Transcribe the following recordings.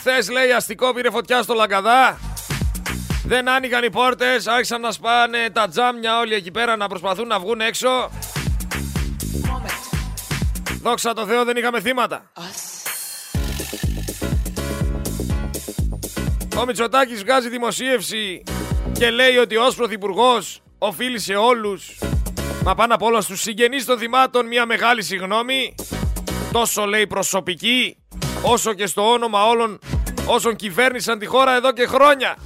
Χθες λέει αστικό πήρε φωτιά στο Λαγκαδά. Δεν άνοιγαν οι πόρτες, άρχισαν να σπάνε τα τζάμια όλοι εκεί πέρα να προσπαθούν να βγουν έξω. Δόξα τω Θεώ δεν είχαμε θύματα. Ο Μητσοτάκης βγάζει δημοσίευση και λέει ότι ως πρωθυπουργός οφείλει σε όλους, μα πάνω απ' όλα στους συγγενείς των θυμάτων μια μεγάλη συγγνώμη, τόσο λέει προσωπική, όσο και στο όνομα όλων όσων κυβέρνησαν τη χώρα εδώ και χρόνια.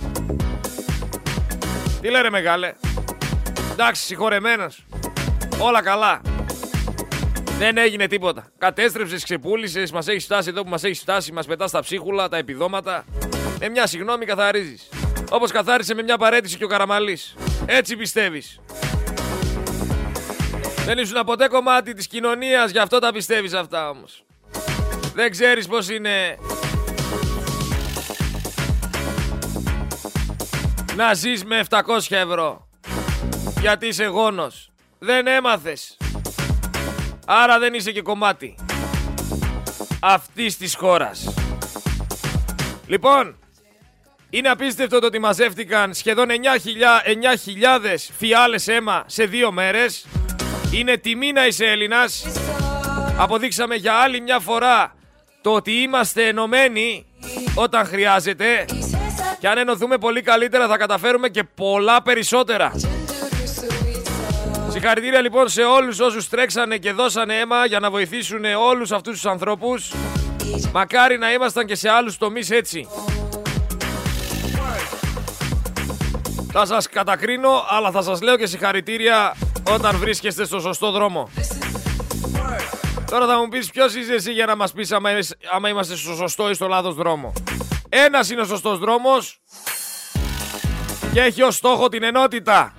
Τι λένε μεγάλε; Εντάξει, συγχωρεμένος. Όλα καλά. Δεν έγινε τίποτα. Κατέστρεψες, ξεπούλησες, μας έχεις φτάσει εδώ που μας έχεις φτάσει, μας πετάς στα ψίχουλα, τα επιδόματα. Με μια συγγνώμη καθαρίζεις. Όπως καθάρισε με μια παρέτηση και ο Καραμαλής. Έτσι πιστεύεις. Δεν ήσουν ποτέ κομμάτι της κοινωνίας, γι' αυτό τα πιστεύεις αυτά όμως. Δεν ξέρεις πώς είναι. Να ζεις με 700 ευρώ Γιατί είσαι γόνος Δεν έμαθες Άρα δεν είσαι και κομμάτι Αυτής της χώρας Λοιπόν είναι απίστευτο το ότι μαζεύτηκαν σχεδόν 9.000 φιάλες αίμα σε δύο μέρες. Είναι τιμή να είσαι Έλληνας. Αποδείξαμε για άλλη μια φορά το ότι είμαστε ενωμένοι όταν χρειάζεται. Και αν ενωθούμε πολύ καλύτερα θα καταφέρουμε και πολλά περισσότερα. Συγχαρητήρια λοιπόν σε όλους όσους τρέξανε και δώσανε αίμα για να βοηθήσουν όλους αυτούς τους ανθρώπους. Μακάρι να ήμασταν και σε άλλους τομείς έτσι. Θα σας κατακρίνω, αλλά θα σας λέω και συγχαρητήρια όταν βρίσκεστε στο σωστό δρόμο. Τώρα θα μου πεις ποιος είσαι εσύ για να μας πεις άμα, άμα είμαστε στο σωστό ή στο λάθος δρόμο. Ένας είναι ο σωστός δρόμος και έχει ως στόχο την ενότητα.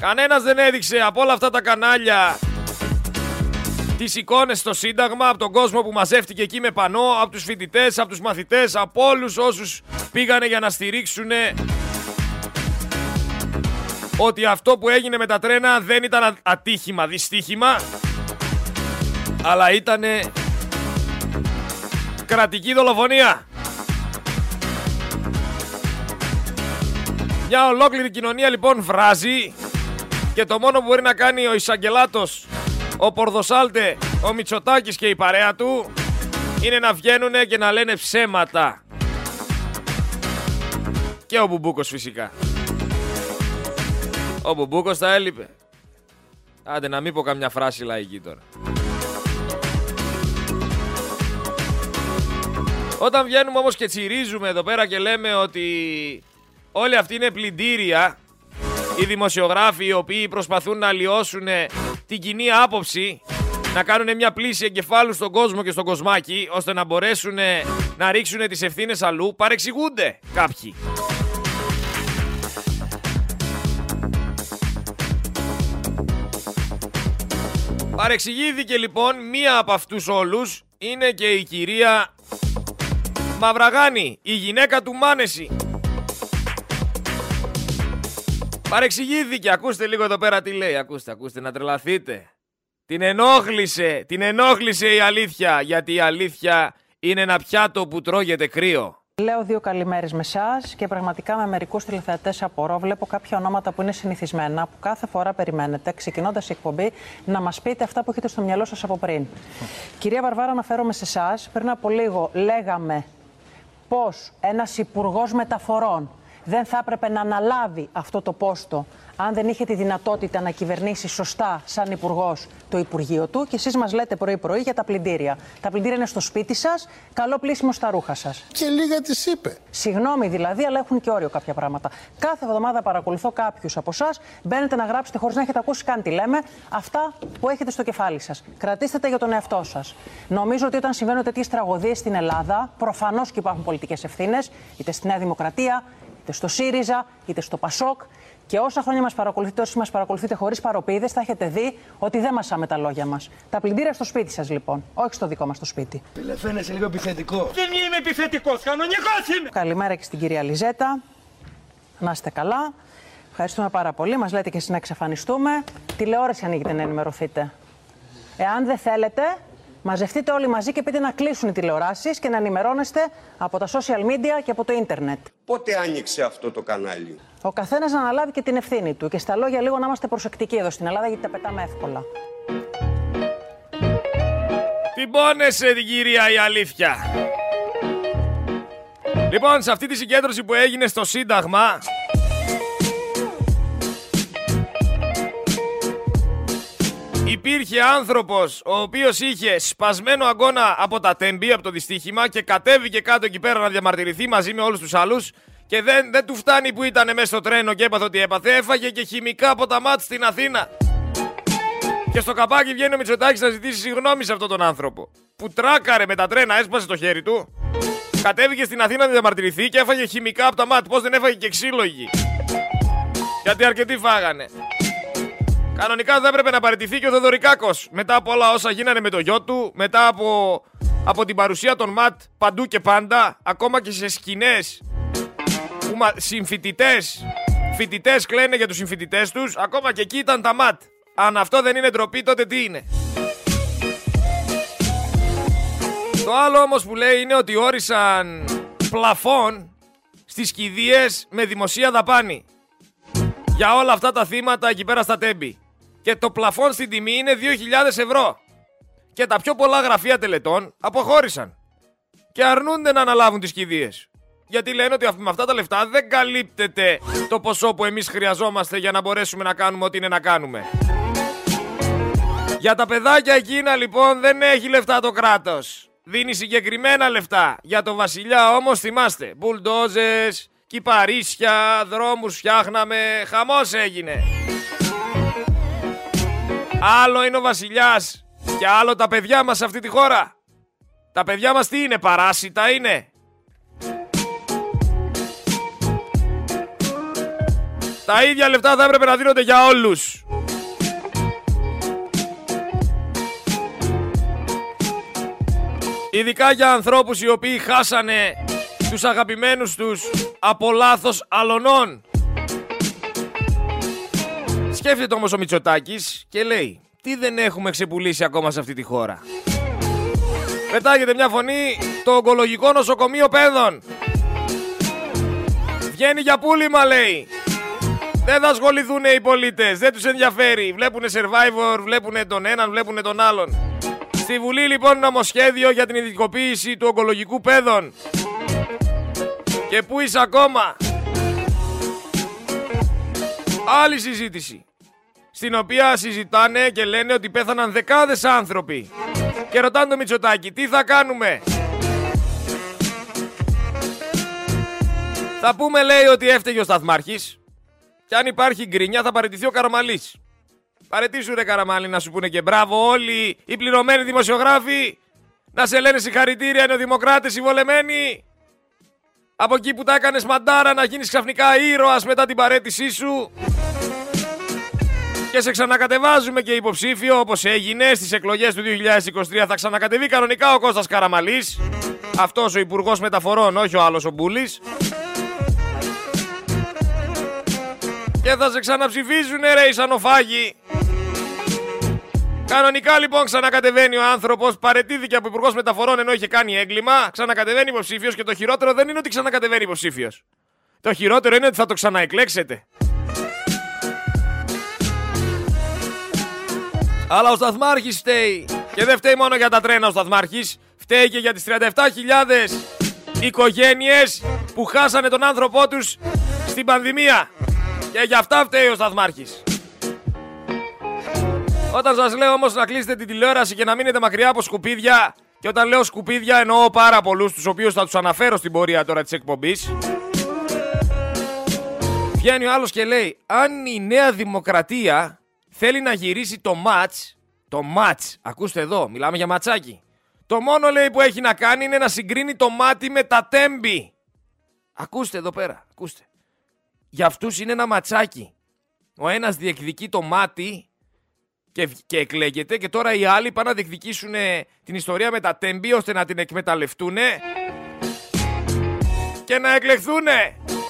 Κανένας δεν έδειξε από όλα αυτά τα κανάλια τις εικόνες στο Σύνταγμα, από τον κόσμο που μαζεύτηκε εκεί με πανό, από τους φοιτητές, από τους μαθητές, από όλους όσους πήγανε για να στηρίξουν ότι αυτό που έγινε με τα τρένα δεν ήταν ατύχημα, δυστύχημα, αλλά ήταν κρατική δολοφονία. Μια ολόκληρη κοινωνία λοιπόν βράζει και το μόνο που μπορεί να κάνει ο Ισαγγελάτος, ο Πορδοσάλτε, ο Μητσοτάκης και η παρέα του είναι να βγαίνουν και να λένε ψέματα. Και ο Μπουμπούκος φυσικά. Ο Μπουμπούκος τα έλειπε. Άντε να μην πω καμιά φράση λαϊκή τώρα. Όταν βγαίνουμε όμως και τσιρίζουμε εδώ πέρα και λέμε ότι όλοι αυτοί είναι πλυντήρια, οι δημοσιογράφοι οι οποίοι προσπαθούν να αλλοιώσουν την κοινή άποψη, να κάνουν μια πλήση εγκεφάλου στον κόσμο και στον κοσμάκι, ώστε να μπορέσουν να ρίξουν τις ευθύνες αλλού, παρεξηγούνται κάποιοι. Παρεξηγήθηκε λοιπόν μία από αυτούς όλους είναι και η κυρία Μαυραγάνη, η γυναίκα του Μάνεση. Παρεξηγήθηκε, ακούστε λίγο εδώ πέρα τι λέει, ακούστε, ακούστε να τρελαθείτε. Την ενόχλησε, την ενόχλησε η αλήθεια, γιατί η αλήθεια είναι ένα πιάτο που τρώγεται κρύο. Λέω δύο καλημέρες με εσά και πραγματικά με μερικούς τηλεθεατές απορώ. Βλέπω κάποια ονόματα που είναι συνηθισμένα, που κάθε φορά περιμένετε, ξεκινώντας η εκπομπή, να μας πείτε αυτά που έχετε στο μυαλό σας από πριν. Κυρία Βαρβάρα, αναφέρομαι σε εσάς. Πριν από λίγο λέγαμε πώ ένας υπουργός μεταφορών δεν θα έπρεπε να αναλάβει αυτό το πόστο αν δεν είχε τη δυνατότητα να κυβερνήσει σωστά σαν υπουργός το Υπουργείο του. Και εσείς μας λέτε πρωί-πρωί για τα πλυντήρια. Τα πλυντήρια είναι στο σπίτι σας, καλό πλήσιμο στα ρούχα σας. Και λίγα της είπε. Συγγνώμη δηλαδή, αλλά έχουν και όριο κάποια πράγματα. Κάθε εβδομάδα παρακολουθώ κάποιους από εσάς. Μπαίνετε να γράψετε χωρίς να έχετε ακούσει καν τι λέμε. Αυτά που έχετε στο κεφάλι σας. Κρατήστε τα για τον εαυτό σας. Νομίζω ότι όταν συμβαίνουν τέτοιες τραγωδίες στην Ελλάδα, προφανώς και υπάρχουν πολιτικές ευθύνες, είτε στη Νέα Δημοκρατία, είτε στο ΣΥΡΙΖΑ, είτε στο ΠΑΣΟΚ. Και όσα χρόνια μας παρακολουθείτε, όσοι μας παρακολουθείτε χωρίς παροπίδες, θα έχετε δει ότι δεν μασάμε τα λόγια μας. Τα πλυντήρια στο σπίτι σας, λοιπόν. Όχι στο δικό μας το σπίτι. Φίλε, φαίνεσαι λίγο επιθετικό. Δεν είμαι επιθετικός, κανονικός είμαι. Καλημέρα και στην κυρία Λιζέτα. Να είστε καλά. Ευχαριστούμε πάρα πολύ. Μας λέτε και εσείς να εξαφανιστούμε. Τηλεόραση ανοίγετε να ενημερωθείτε. Εάν δεν θέλετε, Μαζευτείτε όλοι μαζί και πείτε να κλείσουν οι τηλεοράσεις και να ενημερώνεστε από τα social media και από το ίντερνετ. Πότε άνοιξε αυτό το κανάλι; Ο καθένας να αναλάβει και την ευθύνη του. Και στα λόγια λίγο να είμαστε προσεκτικοί εδώ στην Ελλάδα γιατί τα πετάμε εύκολα. Την πόνεσαι την κυρία η αλήθεια; Λοιπόν, σε αυτή τη συγκέντρωση που έγινε στο Σύνταγμα, υπήρχε άνθρωπος ο οποίος είχε σπασμένο αγώνα από τα τέμπη, από το δυστύχημα και κατέβηκε κάτω εκεί πέρα να διαμαρτυρηθεί μαζί με όλους τους άλλους και δεν, δεν του φτάνει που ήταν μέσα στο τρένο και έπαθε ότι έπαθε, έφαγε και χημικά από τα μάτς στην Αθήνα. Και στο καπάκι βγαίνει ο Μητσοτάκης να ζητήσει συγγνώμη σε αυτόν τον άνθρωπο. Που τράκαρε με τα τρένα, έσπασε το χέρι του. Κατέβηκε στην Αθήνα να διαμαρτυρηθεί και έφαγε χημικά από τα μάτς. Πώς δεν έφαγε και ξύλογη. Γιατί αρκετοί φάγανε. Κανονικά θα έπρεπε να παραιτηθεί και ο Θοδωρικάκος. Μετά από όλα όσα γίνανε με το γιο του, μετά από, από την παρουσία των ΜΑΤ παντού και πάντα, ακόμα και σε σκηνές που συμφοιτητές, φοιτητές κλαίνε για τους συμφοιτητές τους, ακόμα και εκεί ήταν τα ΜΑΤ. Αν αυτό δεν είναι ντροπή, τότε τι είναι; Το άλλο όμως που λέει είναι ότι όρισαν πλαφόν στις κηδείες με δημοσία δαπάνη. Για όλα αυτά τα θύματα εκεί πέρα στα τέμπη. Και το πλαφόν στην τιμή είναι 2.000 ευρώ. Και τα πιο πολλά γραφεία τελετών αποχώρησαν. Και αρνούνται να αναλάβουν τις κηδείες. Γιατί λένε ότι με αυτά τα λεφτά δεν καλύπτεται το ποσό που εμείς χρειαζόμαστε για να μπορέσουμε να κάνουμε ό,τι είναι να κάνουμε. Για τα παιδάκια εκείνα λοιπόν δεν έχει λεφτά το κράτος. Δίνει συγκεκριμένα λεφτά. Για το βασιλιά όμως θυμάστε. Μπουλντόζες, κυπαρίσια, δρόμους φτιάχναμε. Χαμός έγινε. Άλλο είναι ο βασιλιάς και άλλο τα παιδιά μας σε αυτή τη χώρα. Τα παιδιά μας τι είναι, παράσιτα είναι; Τα ίδια λεφτά θα έπρεπε να δίνονται για όλους. Ειδικά για ανθρώπους οι οποίοι χάσανε τους αγαπημένους τους από λάθος αλωνών. Σκέφτεται όμως ο Μητσοτάκης και λέει τι δεν έχουμε ξεπουλήσει ακόμα σε αυτή τη χώρα. Πετάγεται μια φωνή το ογκολογικό νοσοκομείο παιδών. Βγαίνει για πούλημα λέει. Δεν θα ασχοληθούν οι πολίτες, δεν τους ενδιαφέρει. Βλέπουνε Survivor, βλέπουνε τον έναν, βλέπουνε τον άλλον. Στη Βουλή λοιπόν νομοσχέδιο για την ειδικοποίηση του ογκολογικού παιδών. Και πού είσαι ακόμα; Άλλη συζήτηση. Στην οποία συζητάνε και λένε ότι πέθαναν δεκάδες άνθρωποι. Και ρωτάνε το Μητσοτάκι, τι θα κάνουμε; Θα πούμε λέει ότι έφταιγε ο Σταθμάρχης. Και αν υπάρχει γκρινιά θα παραιτηθεί ο Καραμαλής. Παρετήσου ρε Καραμάλη να σου πούνε και μπράβο όλοι οι πληρωμένοι δημοσιογράφοι να σε λένε συγχαρητήρια είναι ο δημοκράτες συμβολεμένοι. Από εκεί που τα έκανες μαντάρα να γίνεις ξαφνικά ήρωας μετά την παρέτησή σου. Και σε ξανακατεβάζουμε και υποψήφιο όπως έγινε στις εκλογές του 2023 θα ξανακατεβεί κανονικά ο Κώστας Καραμαλής. Αυτός ο Υπουργός Μεταφορών, όχι ο άλλος ο Μπούλης. Και θα σε ξαναψηφίζουνε ρε οι σανοφάγοι. Κανονικά λοιπόν ξανακατεβαίνει ο άνθρωπος, παρετήθηκε από υπουργός μεταφορών ενώ είχε κάνει έγκλημα, ξανακατεβαίνει υποψήφιος και το χειρότερο δεν είναι ότι ξανακατεβαίνει υποψήφιος. Το χειρότερο είναι ότι θα το ξαναεκλέξετε. Αλλά ο Σταθμάρχης φταίει. Και δεν φταίει μόνο για τα τρένα ο Σταθμάρχης. Φταίει και για τις 37.000 οικογένειες που χάσανε τον άνθρωπό τους στην πανδημία. Και για αυτά φταίει ο Σταθμάρχης. Όταν σας λέω όμως να κλείσετε την τηλεόραση και να μείνετε μακριά από σκουπίδια και όταν λέω σκουπίδια εννοώ πάρα πολλούς τους οποίους θα τους αναφέρω στην πορεία τώρα της εκπομπής Βγαίνει ο άλλος και λέει αν η νέα δημοκρατία θέλει να γυρίσει το μάτς το μάτς, ακούστε εδώ, μιλάμε για ματσάκι. Το μόνο λέει που έχει να κάνει είναι να συγκρίνει το μάτι με τα τέμπη. Ακούστε εδώ πέρα, ακούστε. Για αυτούς είναι ένα ματσάκι. Ο ένας διεκδικεί το μάτι και, και εκλέγεται και τώρα οι άλλοι πάνε να διεκδικήσουν την ιστορία με τα τέμπη ώστε να την εκμεταλλευτούν και να εκλεχθούν.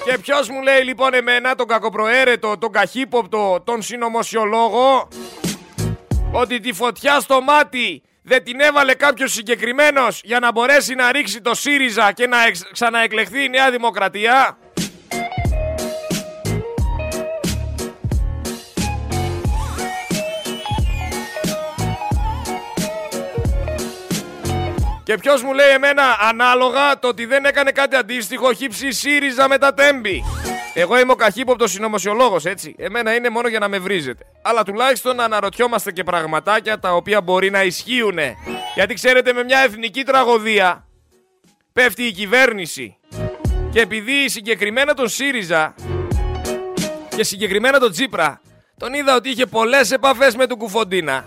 Και ποιος μου λέει λοιπόν εμένα, τον κακοπροαίρετο, τον καχύποπτο, τον συνωμοσιολόγο, ότι τη φωτιά στο μάτι δεν την έβαλε κάποιος συγκεκριμένος για να μπορέσει να ρίξει το ΣΥΡΙΖΑ και να εξ- ξαναεκλεχθεί η Νέα Δημοκρατία; Και ποιος μου λέει εμένα ανάλογα το ότι δεν έκανε κάτι αντίστοιχο χύψη ΣΥΡΙΖΑ με τα τέμπη. Εγώ είμαι ο καχύποπτος συνωμοσιολόγος, έτσι. Εμένα είναι μόνο για να με βρίζετε. Αλλά τουλάχιστον να αναρωτιόμαστε και πραγματάκια τα οποία μπορεί να ισχύουν. Γιατί ξέρετε, με μια εθνική τραγωδία πέφτει η κυβέρνηση. Και επειδή συγκεκριμένα τον ΣΥΡΙΖΑ και συγκεκριμένα τον Τσίπρα τον είδα ότι είχε πολλές επαφές με τον Κουφοντίνα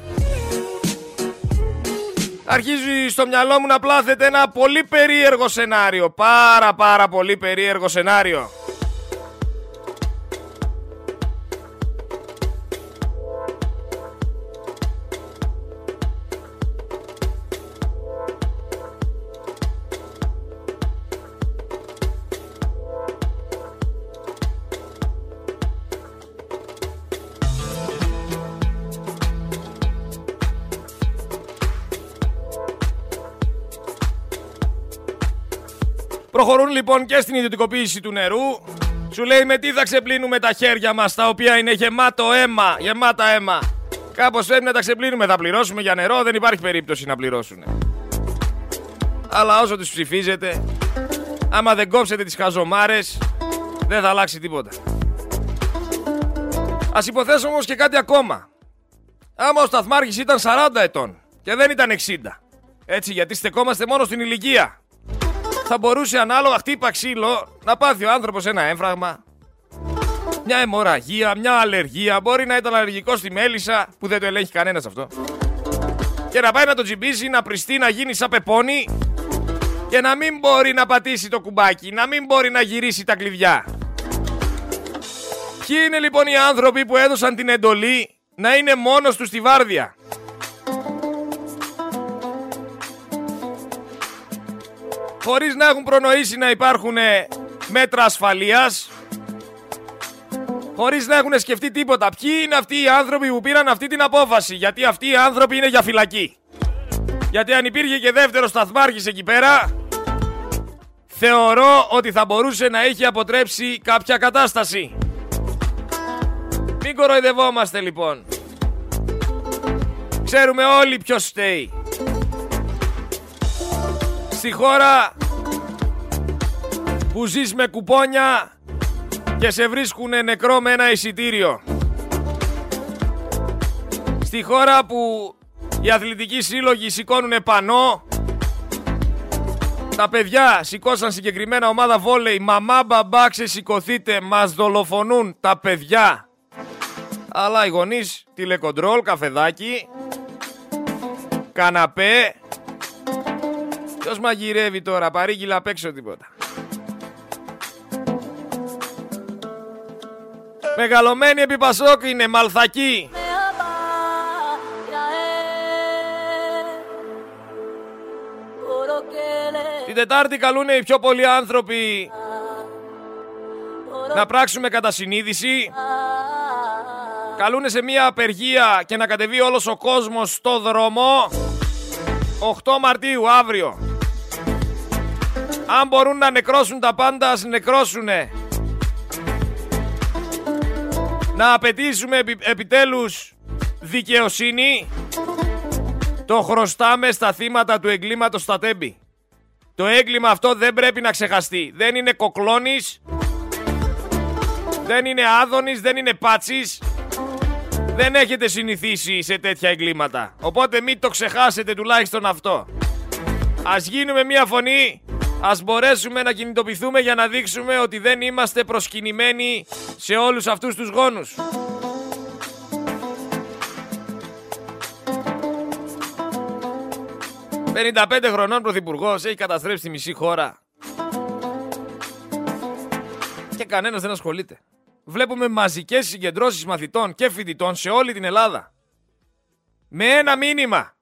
Αρχίζει στο μυαλό μου να πλάθεται ένα πολύ περίεργο σενάριο. Πάρα πάρα πολύ περίεργο σενάριο. Λοιπόν και στην ιδιωτικοποίηση του νερού. Σου λέει με τι θα ξεπλύνουμε τα χέρια μας τα οποία είναι γεμάτο αίμα, γεμάτα αίμα. Κάπως πρέπει να τα ξεπλύνουμε, θα πληρώσουμε για νερό, δεν υπάρχει περίπτωση να πληρώσουν. Αλλά όσο τους ψηφίζετε, άμα δεν κόψετε τις χαζομάρες, δεν θα αλλάξει τίποτα. Ας υποθέσουμε όμως και κάτι ακόμα. Άμα ο Σταθμάρχης ήταν 40 ετών και δεν ήταν 60. Έτσι γιατί στεκόμαστε μόνο στην ηλικία θα μπορούσε ανάλογα χτύπα ξύλο να πάθει ο άνθρωπος ένα έμφραγμα, μια αιμορραγία, μια αλλεργία, μπορεί να ήταν αλλεργικός στη μέλισσα που δεν το ελέγχει κανένας αυτό. Και να πάει να το τσιμπήσει, να πριστεί, να γίνει σαν πεπόνι και να μην μπορεί να πατήσει το κουμπάκι, να μην μπορεί να γυρίσει τα κλειδιά. Ποιοι είναι λοιπόν οι άνθρωποι που έδωσαν την εντολή να είναι μόνος τους στη βάρδια; Χωρίς να έχουν προνοήσει να υπάρχουν ε, μέτρα ασφαλείας, χωρίς να έχουν σκεφτεί τίποτα. Ποιοι είναι αυτοί οι άνθρωποι που πήραν αυτή την απόφαση, γιατί αυτοί οι άνθρωποι είναι για φυλακή. Γιατί αν υπήρχε και δεύτερο σταθμάρχης εκεί πέρα, θεωρώ ότι θα μπορούσε να έχει αποτρέψει κάποια κατάσταση. Μην κοροϊδευόμαστε λοιπόν. Ξέρουμε όλοι ποιος φταίει στη χώρα που ζεις με κουπόνια και σε βρίσκουνε νεκρό με ένα εισιτήριο. Στη χώρα που οι αθλητικοί σύλλογοι σηκώνουν πανό τα παιδιά σηκώσαν συγκεκριμένα ομάδα βόλεϊ Μαμά μπαμπά ξεσηκωθείτε Μας δολοφονούν τα παιδιά Αλλά οι γονείς Τηλεκοντρόλ, καφεδάκι Καναπέ Ποιος μαγειρεύει τώρα, παρήγγειλα απ' έξω τίποτα. Μεγαλωμένη επί Πασόκ είναι, μαλθακή. Την Τετάρτη καλούν οι πιο πολλοί άνθρωποι να πράξουμε κατά συνείδηση. Καλούνε σε μια απεργία και να κατεβεί όλος ο κόσμος στο δρόμο. 8 Μαρτίου, αύριο. Αν μπορούν να νεκρώσουν τα πάντα, ας νεκρώσουνε. Να απαιτήσουμε επι- επιτέλους δικαιοσύνη. Το χρωστάμε στα θύματα του εγκλήματος στα τέμπη. Το έγκλημα αυτό δεν πρέπει να ξεχαστεί. Δεν είναι κοκλώνης. Δεν είναι άδωνης, δεν είναι πάτσης. Δεν έχετε συνηθίσει σε τέτοια εγκλήματα. Οπότε μην το ξεχάσετε τουλάχιστον αυτό. Ας γίνουμε μια φωνή, ας μπορέσουμε να κινητοποιηθούμε για να δείξουμε ότι δεν είμαστε προσκυνημένοι σε όλους αυτούς τους γόνους. «55 χρονών πρωθυπουργός έχει καταστρέψει τη μισή χώρα και κανένας δεν ασχολείται. Βλέπουμε μαζικές συγκεντρώσεις μαθητών και φοιτητών σε όλη την Ελλάδα. Με ένα μήνυμα.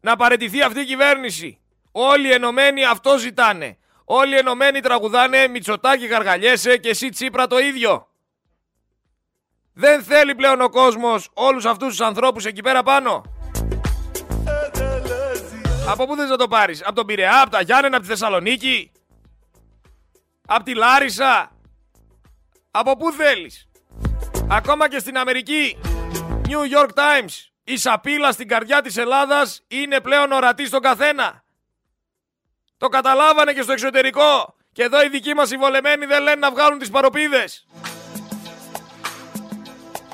Να παραιτηθεί αυτή η κυβέρνηση. Όλοι ενωμένοι αυτό ζητάνε. Όλοι ενωμένοι τραγουδάνε Μητσοτάκη γαργαλιέσαι και εσύ Τσίπρα το ίδιο. Δεν θέλει πλέον ο κόσμος όλους αυτούς τους ανθρώπους εκεί πέρα πάνω. Από πού θες να το πάρεις, από τον Πειραιά, από τα Γιάννενα, από τη Θεσσαλονίκη, από τη Λάρισα, από πού θέλεις. Ακόμα και στην Αμερική, New York Times, η σαπίλα στην καρδιά της Ελλάδας είναι πλέον ορατή στον καθένα. Το καταλάβανε και στο εξωτερικό. Και εδώ οι δικοί μας οι βολεμένοι δεν λένε να βγάλουν τις παροπίδες.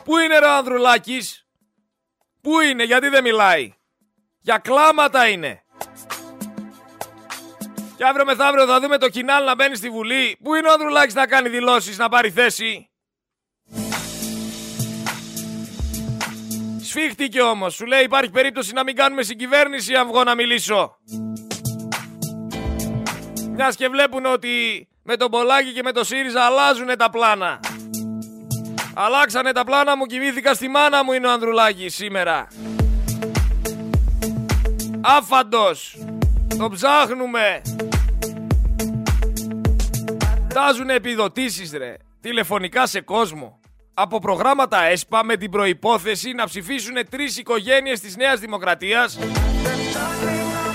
Πού είναι ρε ο Ανδρουλάκης; Πού είναι, γιατί δεν μιλάει; Για κλάματα είναι. Και αύριο μεθαύριο θα δούμε το κοινάλ να μπαίνει στη Βουλή. Πού είναι ο Ανδρουλάκης να κάνει δηλώσεις, να πάρει θέση; Σφίχτηκε όμως. Σου λέει υπάρχει περίπτωση να μην κάνουμε συγκυβέρνηση αν βγω να μιλήσω. Μιας και βλέπουν ότι με τον Πολάκη και με το ΣΥΡΙΖΑ αλλάζουν τα πλάνα. Αλλάξανε τα πλάνα μου, κοιμήθηκα στη μάνα μου είναι ο Ανδρουλάκης σήμερα. Άφαντος. Το ψάχνουμε. Τάζουν επιδοτήσεις ρε. Τηλεφωνικά σε κόσμο. Από προγράμματα ΕΣΠΑ με την προϋπόθεση να ψηφίσουν τρεις οικογένειες της Νέας Δημοκρατίας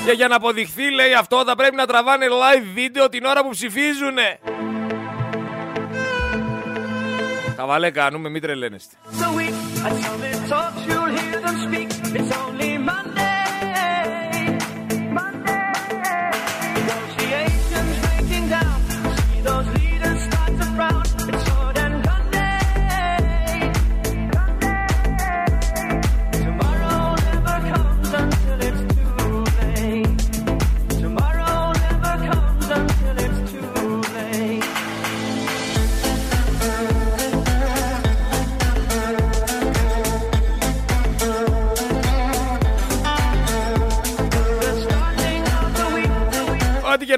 και για να αποδειχθεί λέει αυτό θα πρέπει να τραβάνε live βίντεο την ώρα που ψηφίζουνε. Καβαλέ κάνουμε, μην τρελαίνεστε. Ό,τι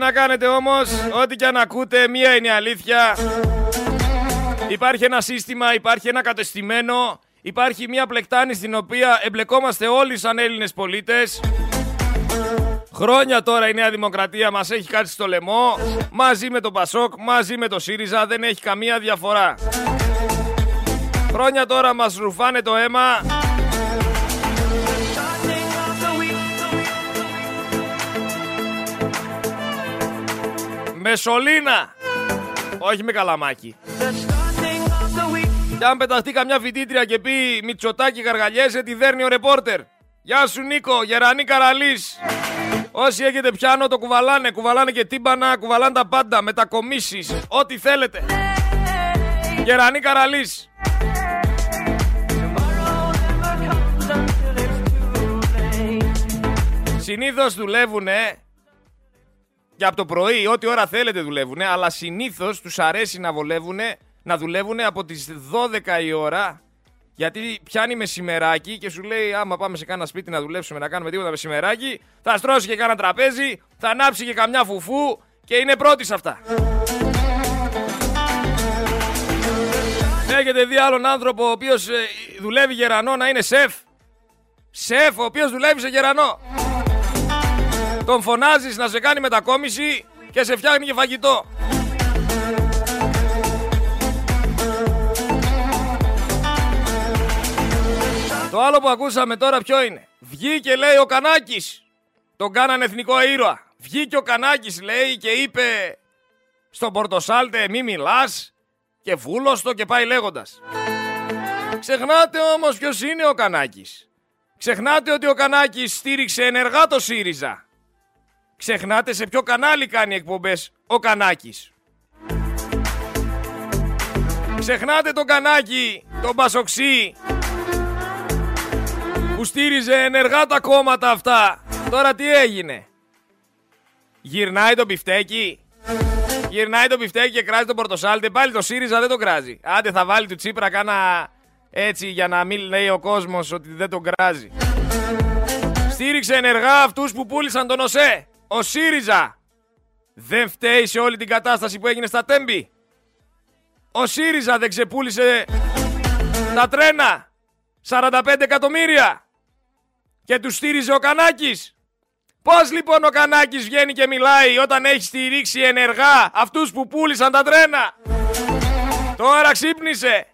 να κάνετε όμως, ό,τι και να ακούτε, μία είναι η αλήθεια. Υπάρχει ένα σύστημα, υπάρχει ένα κατεστημένο, υπάρχει μια πλεκτάνη στην οποία εμπλεκόμαστε όλοι σαν Έλληνες πολίτες. Χρόνια τώρα η Νέα Δημοκρατία μας έχει κάτσει στο λαιμό, μαζί με το Πασόκ, μαζί με το ΣΥΡΙΖΑ, δεν έχει καμία διαφορά. Χρόνια τώρα μας ρουφάνε το αίμα, Με σωλήνα. Όχι με καλαμάκι. Και αν πεταχτεί καμιά φοιτήτρια και πει Μητσοτάκι γαργαλιέσαι, τη δέρνει ο ρεπόρτερ. Γεια σου Νίκο, Γερανή Καραλής. Όσοι έχετε πιάνο το κουβαλάνε, κουβαλάνε και τύμπανα, κουβαλάνε τα πάντα, μετακομίσεις, ό,τι θέλετε. Γερανή Καραλής. Συνήθως δουλεύουνε και από το πρωί, ό,τι ώρα θέλετε δουλεύουν, αλλά συνήθως τους αρέσει να, βολεύουνε, να δουλεύουν από τις 12 η ώρα. Γιατί πιάνει μεσημεράκι και σου λέει: Άμα πάμε σε κάνα σπίτι να δουλέψουμε, να κάνουμε τίποτα μεσημεράκι, θα στρώσει και κάνα τραπέζι, θα ανάψει και καμιά φουφού και είναι πρώτη σε αυτά. Έχετε δει άλλον άνθρωπο ο οποίος ε, δουλεύει γερανό να είναι σεφ. Σεφ, ο οποίος δουλεύει σε γερανό. Τον φωνάζεις να σε κάνει μετακόμιση και σε φτιάχνει και φαγητό. Το άλλο που ακούσαμε τώρα ποιο είναι; Βγήκε λέει ο Κανάκης. Τον κάνανε εθνικό ήρωα. Βγήκε ο Κανάκης λέει και είπε στον Πορτοσάλτε μη μιλάς και βούλωστο και πάει λέγοντας. Ξεχνάτε όμως ποιος είναι ο Κανάκης. Ξεχνάτε ότι ο Κανάκης στήριξε ενεργά το ΣΥΡΙΖΑ. Ξεχνάτε σε ποιο κανάλι κάνει εκπομπές ο Κανάκης. Ξεχνάτε τον Κανάκη, τον Πασοξή, που στήριζε ενεργά τα κόμματα αυτά. Τώρα τι έγινε; Γυρνάει το πιφτέκι. Γυρνάει το πιφτέκι και κράζει τον Πορτοσάλτε. Πάλι το ΣΥΡΙΖΑ δεν τον κράζει. Άντε θα βάλει του Τσίπρα κάνα έτσι για να μην λέει ο κόσμος ότι δεν τον κράζει. Στήριξε ενεργά αυτούς που πούλησαν τον ΟΣΕ. Ο ΣΥΡΙΖΑ δεν φταίει σε όλη την κατάσταση που έγινε στα Τέμπη. Ο ΣΥΡΙΖΑ δεν ξεπούλησε τα τρένα. 45 εκατομμύρια. Και τους στήριζε ο Κανάκης. Πώς λοιπόν ο Κανάκης βγαίνει και μιλάει όταν έχει στηρίξει ενεργά αυτούς που πούλησαν τα τρένα; Τώρα ξύπνησε.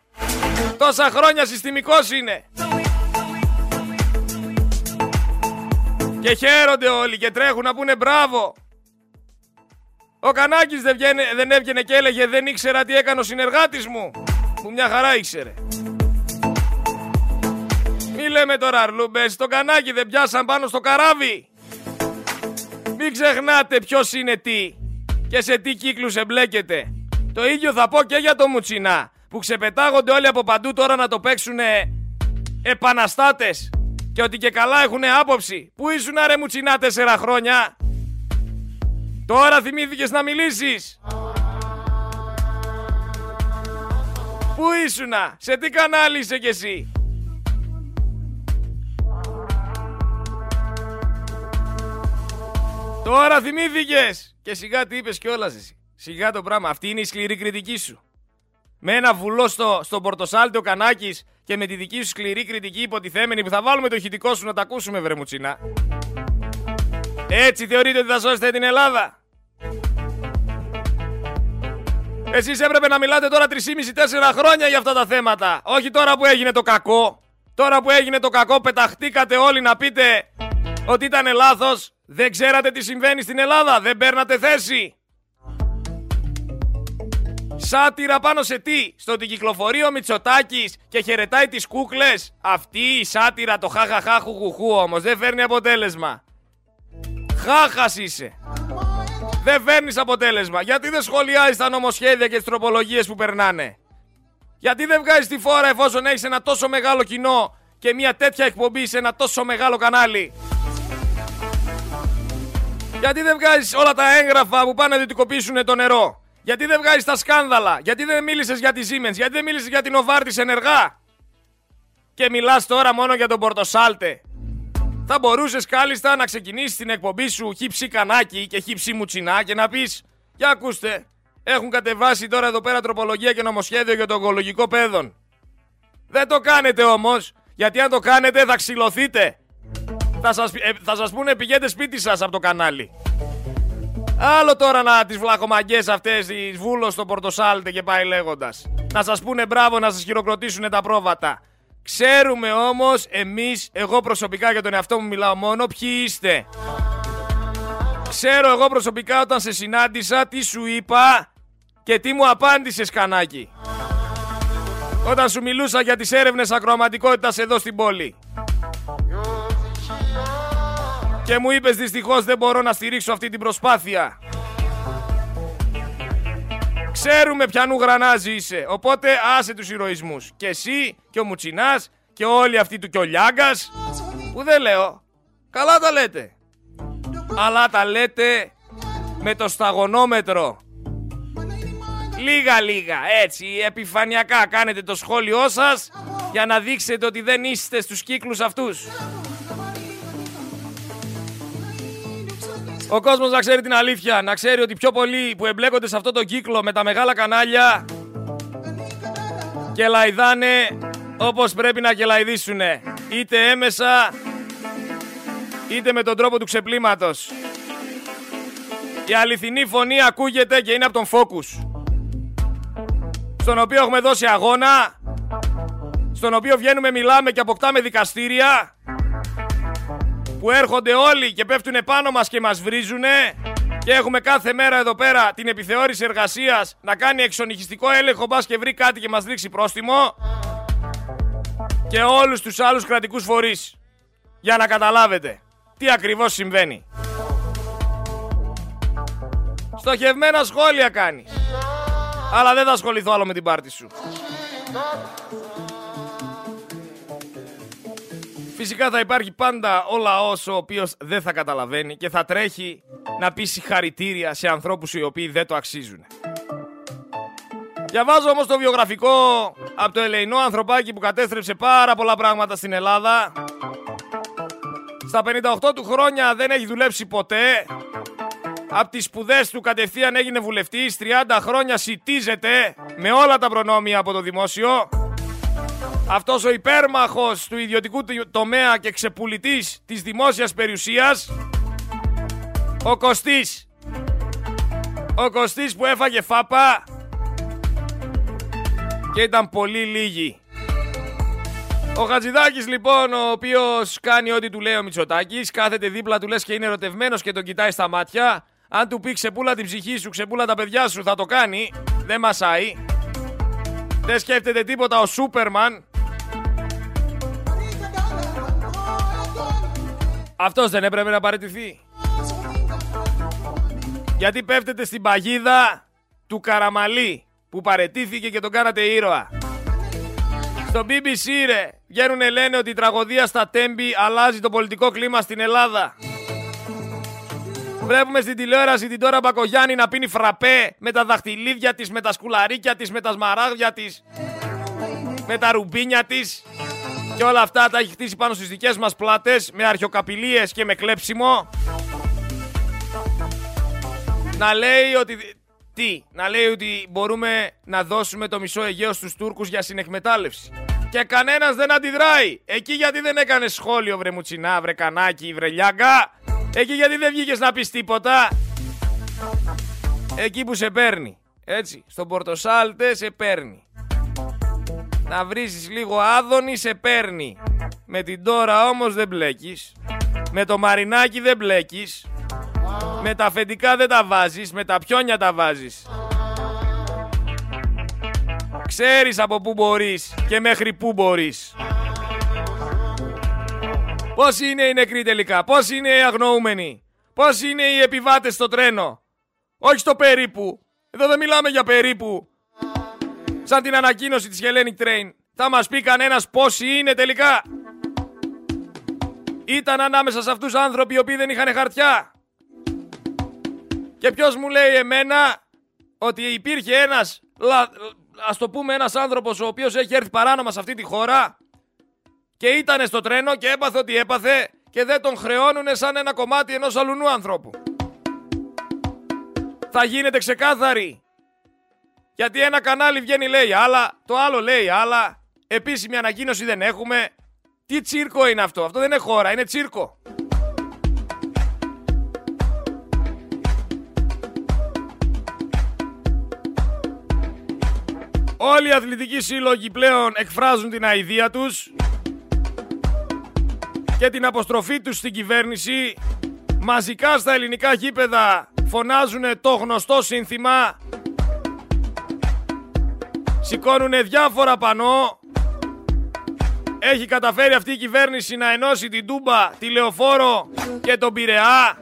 Τόσα χρόνια συστημικός είναι. Και χαίρονται όλοι και τρέχουν να πούνε μπράβο. Ο Κανάκης δεν, βγαίνε, δεν έβγαινε και έλεγε δεν ήξερα τι έκανε ο συνεργάτης μου. Που μια χαρά ήξερε. Μη λέμε τώρα αρλούμπες, το Κανάκη δεν πιάσαν πάνω στο καράβι. Μην ξεχνάτε ποιος είναι τι και σε τι κύκλους εμπλέκεται. Το ίδιο θα πω και για το Μουτσινά που ξεπετάγονται όλοι από παντού τώρα να το παίξουν επαναστάτες και ότι και καλά έχουν άποψη. Πού ήσουν ρε Μουτσινά τέσσερα χρόνια; Τώρα θυμήθηκες να μιλήσεις. Πού ήσουνα, σε τι κανάλι είσαι κι εσύ; Τώρα θυμήθηκες. Και σιγά τι είπες κιόλας εσύ. Σιγά το πράγμα. Αυτή είναι η σκληρή κριτική σου. Με ένα βουλό στο, στον Πορτοσάλτιο Κανάκης και με τη δική σου σκληρή κριτική υποτιθέμενη που θα βάλουμε το ηχητικό σου να τα ακούσουμε βρε μουτσινά. Έτσι θεωρείτε ότι θα σώσετε την Ελλάδα. Εσείς έπρεπε να μιλάτε τώρα 3,5-4 χρόνια για αυτά τα θέματα. Όχι τώρα που έγινε το κακό. Τώρα που έγινε το κακό πεταχτήκατε όλοι να πείτε ότι ήταν λάθος. Δεν ξέρατε τι συμβαίνει στην Ελλάδα. Δεν παίρνατε θέση. Σάτυρα πάνω σε τι, στο ότι κυκλοφορεί ο Μητσοτάκης και χαιρετάει τις κούκλες. Αυτή η σάτυρα το χαχαχά χουχουχού όμως δεν φέρνει αποτέλεσμα. Χάχας είσαι. Δεν φέρνεις αποτέλεσμα. Γιατί δεν σχολιάζεις τα νομοσχέδια και τις τροπολογίες που περνάνε; Γιατί δεν βγάζεις τη φόρα εφόσον έχεις ένα τόσο μεγάλο κοινό και μια τέτοια εκπομπή σε ένα τόσο μεγάλο κανάλι; Γιατί δεν βγάζεις όλα τα έγγραφα που πάνε να δυτικοποιήσουν το νερό; Γιατί δεν βγάζεις τα σκάνδαλα; Γιατί δεν μίλησες για τη Siemens; Γιατί δεν μίλησες για την Οβάρτης ενεργά; Και μιλάς τώρα μόνο για τον Πορτοσάλτε. Θα μπορούσες κάλλιστα να ξεκινήσεις την εκπομπή σου χύψη κανάκι και χύψη μουτσινά και να πεις: Για ακούστε, έχουν κατεβάσει τώρα εδώ πέρα τροπολογία και νομοσχέδιο για το ογκολογικό παιδόν. Δεν το κάνετε όμως, γιατί αν το κάνετε θα ξυλωθείτε. Θα σας, ε, θα σας πούνε πηγαίνετε σπίτι σας από το κανάλι. Άλλο τώρα να τις βλαχομαγκές αυτές τις βούλος στο Πορτοσάλτε και πάει λέγοντας. Να σας πούνε μπράβο να σας χειροκροτήσουν τα πρόβατα. Ξέρουμε όμως εμείς, εγώ προσωπικά για τον εαυτό μου μιλάω μόνο, ποιοι είστε. Ξέρω εγώ προσωπικά όταν σε συνάντησα τι σου είπα και τι μου απάντησες κανάκι. Όταν σου μιλούσα για τις έρευνες ακροαματικότητας εδώ στην πόλη. Και μου είπες δυστυχώς δεν μπορώ να στηρίξω αυτή την προσπάθεια. Ξέρουμε ποιανού γρανάζι είσαι. Οπότε άσε τους ηρωισμούς. Και εσύ και ο Μουτσινάς και όλοι αυτοί του και ο Λιάγκας. Που δεν λέω. Καλά τα λέτε. Αλλά τα λέτε με το σταγονόμετρο. Λίγα λίγα έτσι επιφανειακά κάνετε το σχόλιο σας για να δείξετε ότι δεν είστε στους κύκλους αυτούς. Ο κόσμος να ξέρει την αλήθεια, να ξέρει ότι πιο πολλοί που εμπλέκονται σε αυτό το κύκλο με τα μεγάλα κανάλια και λαϊδάνε όπως πρέπει να κελαϊδίσουνε. Είτε έμεσα, είτε με τον τρόπο του ξεπλήματος. Η αληθινή φωνή ακούγεται και είναι από τον Focus. Στον οποίο έχουμε δώσει αγώνα, στον οποίο βγαίνουμε, μιλάμε και αποκτάμε δικαστήρια που έρχονται όλοι και πέφτουν πάνω μας και μας βρίζουνε και έχουμε κάθε μέρα εδώ πέρα την επιθεώρηση εργασίας να κάνει εξονυχιστικό έλεγχο μπας και βρει κάτι και μας ρίξει πρόστιμο και όλους τους άλλους κρατικούς φορείς για να καταλάβετε τι ακριβώς συμβαίνει. Στοχευμένα σχόλια κάνεις. Αλλά δεν θα ασχοληθώ άλλο με την πάρτη σου. Φυσικά θα υπάρχει πάντα ο λαός ο οποίος δεν θα καταλαβαίνει και θα τρέχει να πει συγχαρητήρια σε ανθρώπους οι οποίοι δεν το αξίζουν. Διαβάζω όμως το βιογραφικό από το ελεηνό ανθρωπάκι που κατέστρεψε πάρα πολλά πράγματα στην Ελλάδα. Στα 58 του χρόνια δεν έχει δουλέψει ποτέ. Από τις σπουδές του κατευθείαν έγινε βουλευτής, 30 χρόνια σιτίζεται με όλα τα προνόμια από το δημόσιο. Αυτός ο υπέρμαχος του ιδιωτικού τομέα και ξεπουλητής της δημόσιας περιουσίας, ο Κωστής. Ο Κωστής που έφαγε φάπα και ήταν πολύ λίγοι. Ο Χατζηδάκης λοιπόν, ο οποίος κάνει ό,τι του λέει ο Μητσοτάκης, κάθεται δίπλα του λες και είναι ερωτευμένος και τον κοιτάει στα μάτια. Αν του πει ξεπούλα την ψυχή σου, ξεπούλα τα παιδιά σου, θα το κάνει. Δεν μασάει. Δεν σκέφτεται τίποτα ο Σούπερμαν. Αυτός δεν έπρεπε να παραιτηθεί. Γιατί πέφτετε στην παγίδα του Καραμαλή που παρετήθηκε και τον κάνατε ήρωα. Στο BBC ρε, βγαίνουνε λένε ότι η τραγωδία στα Τέμπη αλλάζει το πολιτικό κλίμα στην Ελλάδα. Βλέπουμε στην τηλεόραση την τώρα Μπακογιάννη να πίνει φραπέ με τα δαχτυλίδια της, με τα σκουλαρίκια της, με τα σμαράγδια της, με τα ρουμπίνια της και όλα αυτά τα έχει χτίσει πάνω στις δικές μας πλάτες με αρχιοκαπηλίες και με κλέψιμο. Να λέει ότι... Τι, να λέει ότι μπορούμε να δώσουμε το μισό Αιγαίο στους Τούρκους για συνεκμετάλλευση. Και κανένας δεν αντιδράει. Εκεί γιατί δεν έκανες σχόλιο βρε μουτσινά, βρε κανάκι, βρε λιάγκα. Εκεί γιατί δεν βγήκες να πεις τίποτα. Εκεί που σε παίρνει. Έτσι, στον Πορτοσάλτε σε παίρνει. Να βρίσεις λίγο άδωνη σε παίρνει. Με την τώρα όμως δεν μπλέκεις. Με το μαρινάκι δεν μπλέκεις. Με τα αφεντικά δεν τα βάζεις, με τα πιόνια τα βάζεις. Ξέρεις από πού μπορείς και μέχρι πού μπορείς. Πώς είναι οι νεκροί τελικά, πώς είναι οι αγνοούμενοι, πώς είναι οι επιβάτες στο τρένο; Όχι στο περίπου. Εδώ δεν μιλάμε για περίπου. Σαν την ανακοίνωση της Hellenic Train. Θα μας πει κανένας πόσοι είναι τελικά. Ήταν ανάμεσα σε αυτούς άνθρωποι οι οποίοι δεν είχαν χαρτιά. Και ποιος μου λέει εμένα ότι υπήρχε ένας, ας το πούμε ένας άνθρωπος ο οποίος έχει έρθει παράνομα σε αυτή τη χώρα και ήταν στο τρένο και έπαθε ότι έπαθε και δεν τον χρεώνουνε σαν ένα κομμάτι ενός αλουνού ανθρώπου. Θα γίνεται ξεκάθαρη. Γιατί ένα κανάλι βγαίνει λέει άλλα, το άλλο λέει άλλα, επίσημη ανακοίνωση δεν έχουμε. Τι τσίρκο είναι αυτό, αυτό δεν είναι χώρα, είναι τσίρκο. Όλοι οι αθλητικοί σύλλογοι πλέον εκφράζουν την αηδία τους και την αποστροφή τους στην κυβέρνηση. Μαζικά στα ελληνικά γήπεδα φωνάζουν το γνωστό σύνθημα. Σηκώνουν διάφορα πανό. Έχει καταφέρει αυτή η κυβέρνηση να ενώσει την Τούμπα, τη Λεωφόρο και τον Πειραιά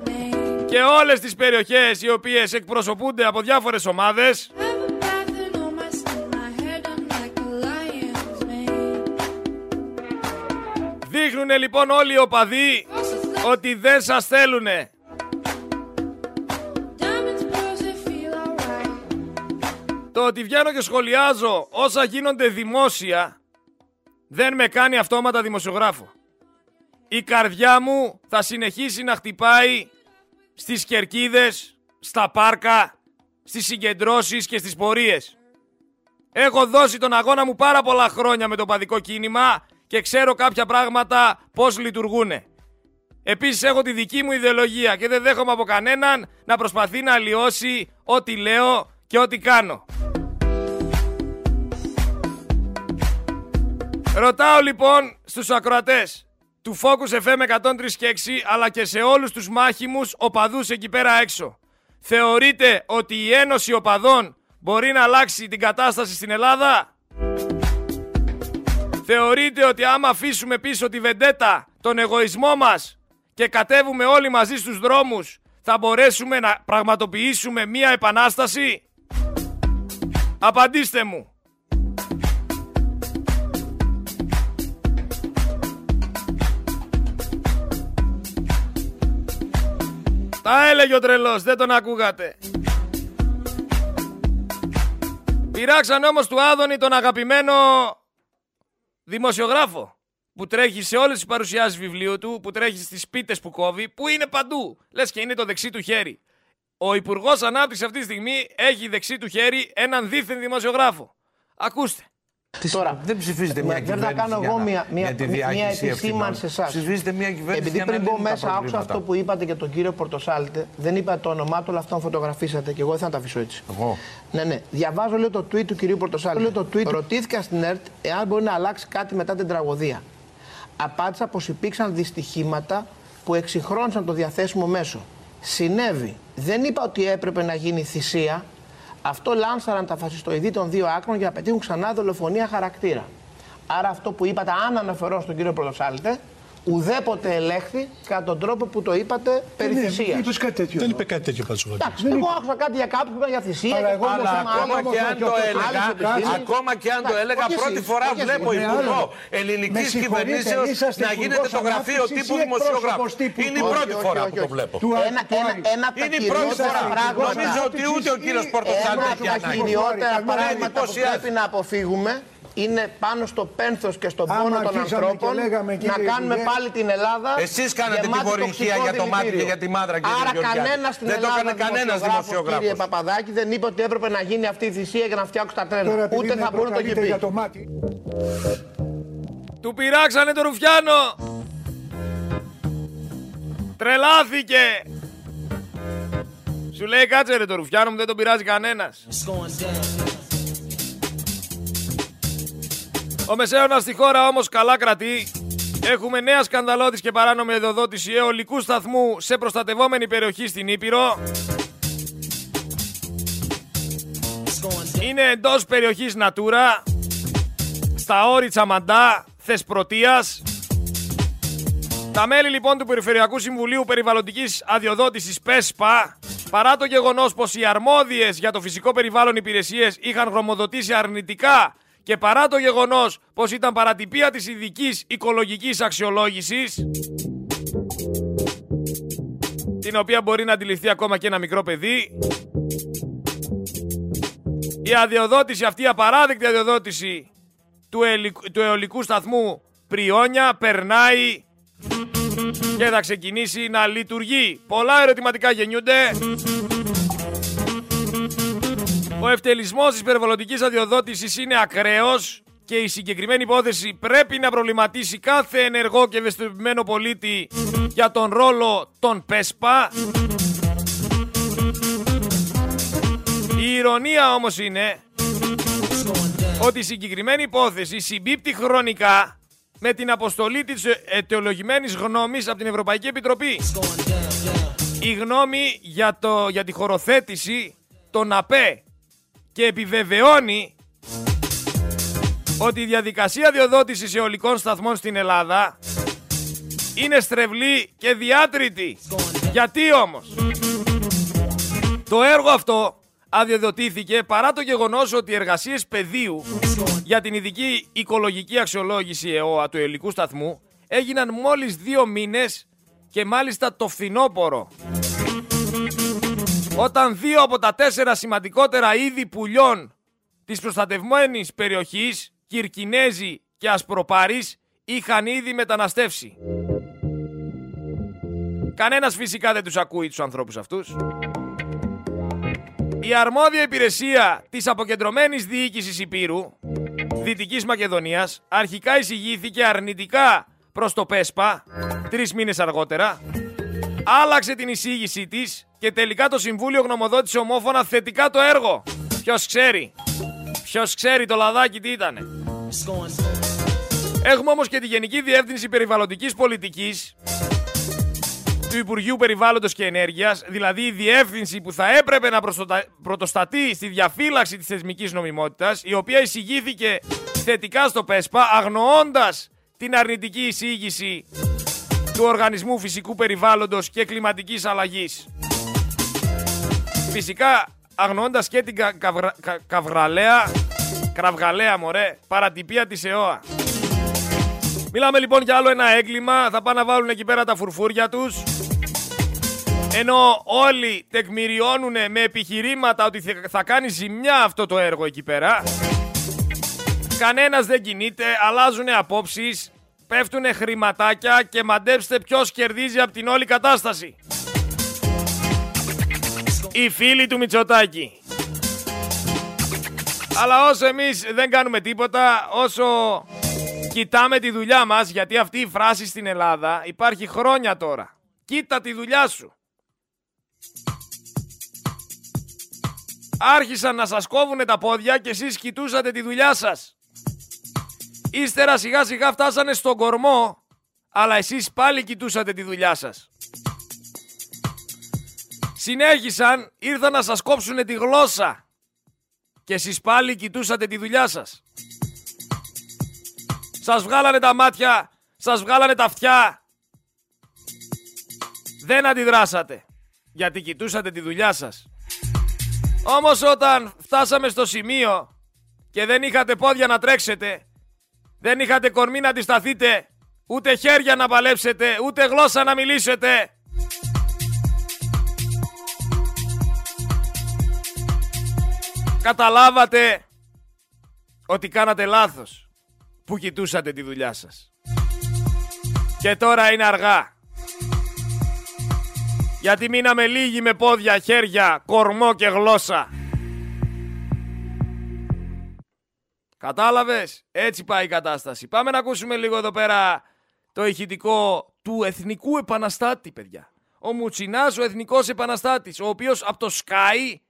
και όλες τις περιοχές οι οποίες εκπροσωπούνται από διάφορες ομάδες. Δείχνουν λοιπόν όλοι οι οπαδοί ότι δεν σας θέλουνε. Το ότι βγαίνω και σχολιάζω όσα γίνονται δημόσια δεν με κάνει αυτόματα δημοσιογράφο. Η καρδιά μου θα συνεχίσει να χτυπάει στις κερκίδες, στα πάρκα, στις συγκεντρώσεις και στις πορείες. Έχω δώσει τον αγώνα μου πάρα πολλά χρόνια με το παδικό κίνημα και ξέρω κάποια πράγματα πώς λειτουργούν. Επίσης έχω τη δική μου ιδεολογία και δεν δέχομαι από κανέναν να προσπαθεί να αλλοιώσει ό,τι λέω και ό,τι κάνω. Ρωτάω λοιπόν στους ακροατές του Focus FM 103 και 6 αλλά και σε όλους τους μάχημους οπαδούς εκεί πέρα έξω. Θεωρείτε ότι η Ένωση Οπαδών μπορεί να αλλάξει την κατάσταση στην Ελλάδα; Θεωρείτε ότι άμα αφήσουμε πίσω τη βεντέτα, τον εγωισμό μας και κατέβουμε όλοι μαζί στους δρόμους, θα μπορέσουμε να πραγματοποιήσουμε μία επανάσταση; Απαντήστε μου. Τα έλεγε ο τρελός, δεν τον ακούγατε. Πειράξαν όμως του Άδωνη τον αγαπημένο δημοσιογράφο που τρέχει σε όλες τις παρουσιάσεις βιβλίου του, που τρέχει στις πίτες που κόβει, που είναι παντού. Λες και είναι το δεξί του χέρι. Ο Υπουργός Ανάπτυξης αυτή τη στιγμή έχει δεξί του χέρι έναν δίθεν δημοσιογράφο. Ακούστε. Τώρα, δεν ψηφίζετε μια δεν κυβέρνηση. θα κάνω για εγώ να- μια, μια, για τη μια διάχυση επισήμανση σε εσάς. Ψηφίζετε μια κυβέρνηση Επειδή για να πριν μπω λύνει τα μέσα, άκουσα προβλήματα. αυτό που είπατε για τον κύριο Πορτοσάλτε. Δεν είπα το όνομά του, αλλά αυτόν φωτογραφίσατε και εγώ δεν θα τα αφήσω έτσι. Εγώ. Ναι, ναι. Διαβάζω λέω το tweet του κυρίου Πορτοσάλτε. Λέω το tweet. Ρωτήθηκα στην ΕΡΤ εάν μπορεί να αλλάξει κάτι μετά την τραγωδία. Απάντησα πως υπήρξαν δυστυχήματα που εξυγχρόνισαν το διαθέσιμο μέσο. Συνέβη. Δεν είπα ότι έπρεπε να γίνει θυσία. Αυτό λάνσαραν τα φασιστοειδή των δύο άκρων για να πετύχουν ξανά δολοφονία χαρακτήρα. Άρα αυτό που είπατε, αν αναφερώ στον κύριο Πρωτοσάλτε, ουδέποτε ελέγχθη κατά τον τρόπο που το είπατε περί Ναι, θυσίας. είπες κάτι τέτοιο. Δεν είπε κάτι τέτοιο πάντως. Εντάξει, εγώ άκουσα κάτι για κάποιον που είπαν για θυσία. Αλλά και εγώ πάνω όμως σε Αλλά ένα ακόμα άλλο. και αν το Άλλες έλεγα, επιστήμες. ακόμα και αν το Εντάξει, έλεγα, όχι πρώτη εσείς, φορά όχι βλέπω εσείς. υπουργό Με ελληνικής συγχωρείτε, κυβερνήσεως είσαστε να γίνεται το υπουργός γραφείο ανάπτυξης τύπου ή δημοσιογράφου. εκπρόσωπος τύπου. Είναι η Όχι, πρώτη όχι, φορά όχι, που το όχι. βλέπω. Του Ένα, του ένα, Άρη. ένα από τα Είναι η πρώτη κυριότερα φορά. πράγματα. Νομίζω ότι ούτε ο κύριος Ένα Πορτοσάλτε από έχει τα ανάγκη. κυριότερα Εμένα πράγματα που εντυπωσιάζει. πρέπει να αποφύγουμε είναι πάνω στο πένθος και στον Άμα πόνο των αρχίσαμε ανθρώπων και λέγαμε, να κύριε κάνουμε Υπουργέ, πάλι την Ελλάδα. Εσείς κάνατε την γεμάτη πορυχία τοξικό για το μάτι και δηλητήριο. για τη μάδρα, κύριε Άρα Γεωργιάδη. κανένας στην Δεν το Ελλάδα έκανε κανένας δημοσιογράφος, δημοσιογράφος. Κύριε Παπαδάκη δεν είπε ότι έπρεπε να γίνει αυτή η θυσία για να φτιάξουν τα Τώρα τρένα. επειδή Ούτε με θα μπορούν να το έχει προκαλείτε πει. για το μάτι. Του πειράξανε το Ρουφιάνο. Τρελάθηκε. Σου λέει κάτσε ρε το Ρουφιάνο μου δεν τον πειράζει κανένας. Ο Μεσαίωνας στη χώρα όμως καλά κρατεί. Έχουμε νέα σκανδαλώδης και παράνομη εδοδότηση αιωλικού σταθμού σε προστατευόμενη περιοχή στην Ήπειρο. Είναι εντός περιοχής Natura, στα όρη Τσαμαντά, Θεσπρωτείας. Τα μέλη λοιπόν του Περιφερειακού Συμβουλίου Περιβαλλοντικής Αδειοδότησης ΠΕΣΠΑ, παρά το γεγονός πως οι αρμόδιες για το φυσικό περιβάλλον υπηρεσίες είχαν γνωμοδοτήσει αρνητικά και παρά το γεγονός πως ήταν παρατυπία της ειδικής οικολογικής αξιολόγησης, την οποία μπορεί να αντιληφθεί ακόμα και ένα μικρό παιδί, η αδειοδότηση αυτή, η απαράδεκτη αδειοδότηση του, ελικ- του αιωλικού σταθμού Πριόνια περνάει και θα ξεκινήσει να λειτουργεί. Πολλά ερωτηματικά γεννιούνται. Ο ευτελισμός της περιβαλλοντικής αδειοδότησης είναι ακραίος και η συγκεκριμένη υπόθεση πρέπει να προβληματίσει κάθε ενεργό και ευαισθητοποιημένο πολίτη για τον ρόλο των ΠΕΣΠΑ. Η ηρωνία όμως είναι ότι η συγκεκριμένη υπόθεση συμπίπτει χρονικά με την αποστολή της αιτιολογημένης γνώμης από την Ευρωπαϊκή Επιτροπή. Η γνώμη για, το, για τη χωροθέτηση των ΑΠΕ και επιβεβαιώνει ότι η διαδικασία διοδότησης αιωλικών σταθμών στην Ελλάδα είναι στρεβλή και διάτρητη. Γιατί όμως; Το έργο αυτό αδειοδοτήθηκε παρά το γεγονός ότι οι εργασίες πεδίου για την ειδική οικολογική αξιολόγηση ΕΟΑ του αιωλικού σταθμού έγιναν μόλις δύο μήνες και μάλιστα το φθινόπορο. Όταν δύο από τα τέσσερα σημαντικότερα είδη πουλιών της προστατευμένης περιοχής, Κυρκινέζη και Ασπροπάρης, είχαν ήδη μεταναστεύσει. Κανένας φυσικά δεν τους ακούει τους ανθρώπους αυτούς. Η αρμόδια υπηρεσία της αποκεντρωμένης διοίκησης Υπήρου, Δυτικής Μακεδονίας, αρχικά εισηγήθηκε αρνητικά προς το ΠΕΣΠΑ, τρεις μήνες αργότερα, άλλαξε την εισήγησή της και τελικά το Συμβούλιο γνωμοδότησε ομόφωνα θετικά το έργο. Ποιος ξέρει; Ποιος ξέρει το λαδάκι τι ήτανε; Έχουμε όμως και τη Γενική Διεύθυνση Περιβαλλοντικής Πολιτικής του Υπουργείου Περιβάλλοντος και Ενέργειας, δηλαδή η διεύθυνση που θα έπρεπε να προστοτα- πρωτοστατεί στη διαφύλαξη της θεσμικής νομιμότητας, η οποία εισηγήθηκε θετικά στο ΠΕΣΠΑ, αγνοώντας την αρνητική εισήγηση του Οργανισμού Φυσικού Περιβάλλοντος και Κλιματικής Αλλαγής. Φυσικά αγνοώντας και την κα- καυρα- κα- καυγραλαία, κραυγαλαία μωρέ, παρατυπία της ΕΟΑ. Μιλάμε λοιπόν για άλλο ένα έγκλημα. Θα πάνε να βάλουν εκεί πέρα τα φουρφούρια τους. Ενώ όλοι τεκμηριώνουν με επιχειρήματα ότι θε- θα κάνει ζημιά αυτό το έργο εκεί πέρα. Κανένας δεν κινείται, αλλάζουν απόψεις, πέφτουν χρηματάκια και μαντέψτε ποιος κερδίζει από την όλη κατάσταση. Οι φίλοι του Μητσοτάκη. Αλλά όσο εμείς δεν κάνουμε τίποτα, όσο κοιτάμε τη δουλειά μας, γιατί αυτή η φράση στην Ελλάδα υπάρχει χρόνια τώρα. Κοίτα τη δουλειά σου. Άρχισαν να σας κόβουν τα πόδια και εσείς κοιτούσατε τη δουλειά σας. Ύστερα σιγά σιγά φτάσανε στον κορμό, αλλά εσείς πάλι κοιτούσατε τη δουλειά σας. Συνέχισαν, ήρθαν να σας κόψουν τη γλώσσα και εσείς πάλι κοιτούσατε τη δουλειά σας. Σας βγάλανε τα μάτια, σας βγάλανε τα αυτιά. Δεν αντιδράσατε, γιατί κοιτούσατε τη δουλειά σας. Όμως όταν φτάσαμε στο σημείο και δεν είχατε πόδια να τρέξετε, δεν είχατε κορμί να αντισταθείτε, ούτε χέρια να παλέψετε, ούτε γλώσσα να μιλήσετε, καταλάβατε ότι κάνατε λάθος που κοιτούσατε τη δουλειά σας. Και τώρα είναι αργά. Γιατί μείναμε λίγοι με πόδια, χέρια, κορμό και γλώσσα. Κατάλαβες, έτσι πάει η κατάσταση. Πάμε να ακούσουμε λίγο εδώ πέρα το ηχητικό του Εθνικού Επαναστάτη, παιδιά. Ο Μουτσινάς, ο Εθνικός Επαναστάτης, ο οποίος από το Sky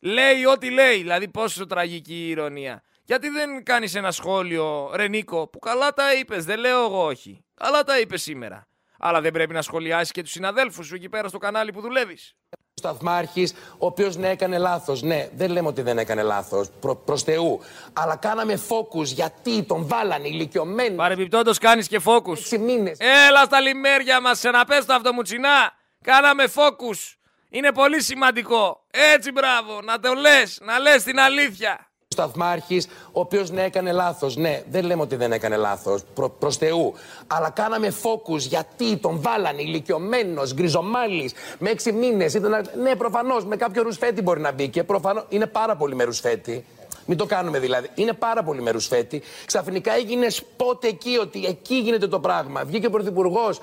λέει ό,τι λέει. Δηλαδή πόσο τραγική η ηρωνία. Γιατί δεν κάνεις ένα σχόλιο, Ρενίκο, που καλά τα είπες, δεν λέω εγώ όχι. Καλά τα είπες σήμερα. Αλλά δεν πρέπει να σχολιάσεις και τους συναδέλφους σου εκεί πέρα στο κανάλι που δουλεύεις. Σταθμάρχης, ο οποίος ναι, έκανε λάθος. Ναι, δεν λέμε ότι δεν έκανε λάθος. Προ προς Θεού. Αλλά κάναμε focus γιατί τον βάλανε ηλικιωμένοι. Παρεμπιπτόντως κάνεις και focus. Έξι μήνες. Έλα στα λιμέρια μας, σε να πες το αυτό μου τσινά. Κάναμε focus. Είναι πολύ σημαντικό. Έτσι μπράβο, να το λες, να λες την αλήθεια. Σταθμάρχης, ο οποίος ναι, έκανε λάθος. Ναι, δεν λέμε ότι δεν έκανε λάθος. Προ προς Θεού. Αλλά κάναμε focus γιατί τον βάλανε ηλικιωμένος, γκριζομάλης, με έξι μήνες. Ναι, προφανώς με κάποιο ρουσφέτη μπορεί να μπει και προφανώς είναι πάρα πολύ με ρουσφέτη. Μην το κάνουμε δηλαδή. Είναι πάρα πολύ με ρουσφέτη. Ξαφνικά έγινε σπότε εκεί ότι εκεί γίνεται το πράγμα. Βγήκε ο Πρωθυπουργός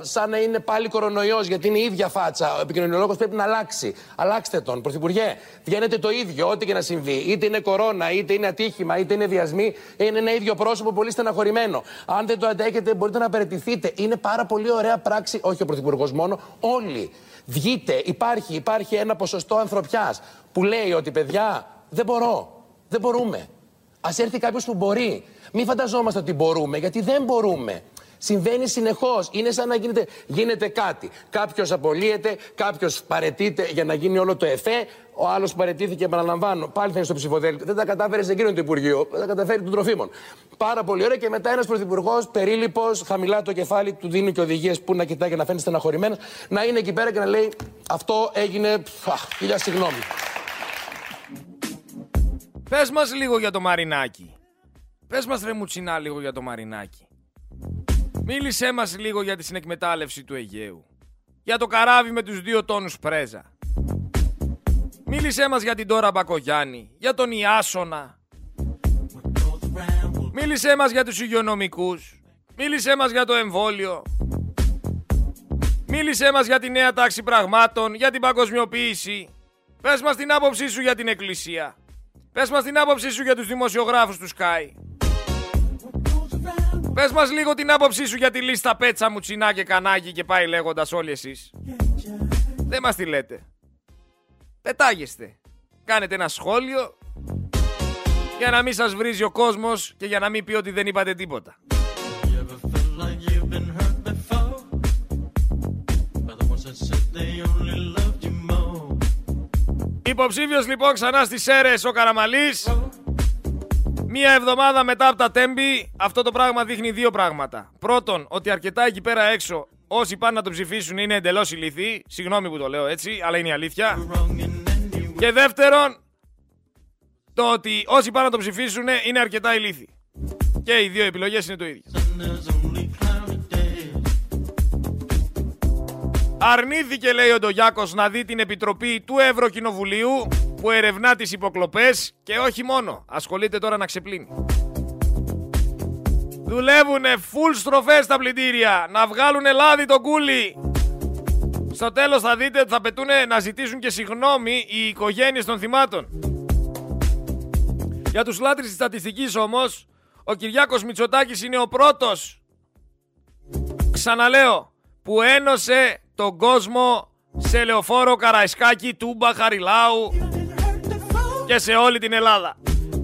σαν να είναι πάλι κορονοϊός γιατί είναι η ίδια φάτσα. Ο επικοινωνιολόγος πρέπει να αλλάξει. Αλλάξτε τον. Πρωθυπουργέ, βγαίνετε το ίδιο, ό,τι και να συμβεί. Είτε είναι κορώνα, είτε είναι ατύχημα, είτε είναι διασμή. Είναι ένα ίδιο πρόσωπο πολύ στεναχωρημένο. Αν δεν το αντέχετε, μπορείτε να παραιτηθείτε. Είναι πάρα πολύ ωραία πράξη, όχι ο Πρωθυπουργός μόνο, όλοι. Βγείτε, υπάρχει, υπάρχει ένα ποσοστό ανθρωπιάς που λέει ότι παιδιά, δεν μπορώ. Δεν μπορούμε. Α έρθει κάποιος που μπορεί. Μην φανταζόμαστε ότι μπορούμε, γιατί δεν μπορούμε. Συμβαίνει συνεχώς. Είναι σαν να γίνεται, γίνεται κάτι. Κάποιος απολύεται, κάποιος παρετείται για να γίνει όλο το εφέ. Ο άλλος που παρετήθηκε, επαναλαμβάνω, πάλι θα είναι στο ψηφοδέλτιο. Δεν τα κατάφερε σε εκείνο το Υπουργείο. Δεν τα καταφέρει των τροφίμων. Πάρα πολύ ωραία. Και μετά ένας πρωθυπουργός, περίληπος, χαμηλά το κεφάλι, του δίνει και οδηγίες που να κοιτάει και να φαίνεται στεναχωρημένος, να είναι εκεί πέρα και να λέει Αυτό έγινε. Χιλιά συγγνώμη. Πες μας λίγο για το Μαρινάκι. Πες μας ρε Μουτσινά λίγο για το Μαρινάκι. Μίλησέ μας λίγο για τη συνεκμετάλλευση του Αιγαίου. Για το καράβι με τους δύο τόνους πρέζα. Μίλησέ μας για την Τώρα Μπακογιάννη. Για τον Ιάσονα. Μίλησέ μας για τους υγειονομικούς. Μίλησέ μας για το εμβόλιο. Μίλησέ μας για τη νέα τάξη πραγμάτων, για την παγκοσμιοποίηση. Πες μας την άποψή σου για την εκκλησία. Πες μας την άποψή σου για τους δημοσιογράφους του Sky. Πες μας λίγο την άποψή σου για τη λίστα πέτσα, μουτσινά και κανάκι και πάει λέγοντας όλοι εσείς. Δεν μας τη λέτε. Πετάγεστε. Κάνετε ένα σχόλιο για να μην σας βρίζει ο κόσμος και για να μην πει ότι δεν είπατε τίποτα. Υποψήφιος λοιπόν ξανά στις ΣΕΡΕΣ ο Καραμαλής. Μία εβδομάδα μετά από τα τέμπη, αυτό το πράγμα δείχνει δύο πράγματα. Πρώτον, ότι αρκετά εκεί πέρα έξω, όσοι πάνε να το ψηφίσουν είναι εντελώς ηλίθιοι. Συγγνώμη που το λέω έτσι, αλλά είναι η αλήθεια. Και δεύτερον, το ότι όσοι πάνε να το ψηφίσουν είναι αρκετά ηλίθιοι. Και οι δύο επιλογές είναι το ίδιο. Αρνήθηκε, λέει ο Ντογιάκος, να δει την επιτροπή του Ευρωκοινοβουλίου που ερευνά τις υποκλοπές και όχι μόνο. Ασχολείται τώρα να ξεπλύνει. Δουλεύουνε full στροφές στα πλυντήρια, να βγάλουν λάδι το κούλι. Στο τέλος θα δείτε ότι θα πετούνε να ζητήσουν και συγγνώμη οι οικογένειες των θυμάτων. Για τους λάτρεις της στατιστικής όμως, ο Κυριάκος Μητσοτάκης είναι ο πρώτος, ξαναλέω, που ένωσε τον κόσμο σε λεωφόρο Καραϊσκάκη, Τούμπα, Χαριλάου και σε όλη την Ελλάδα.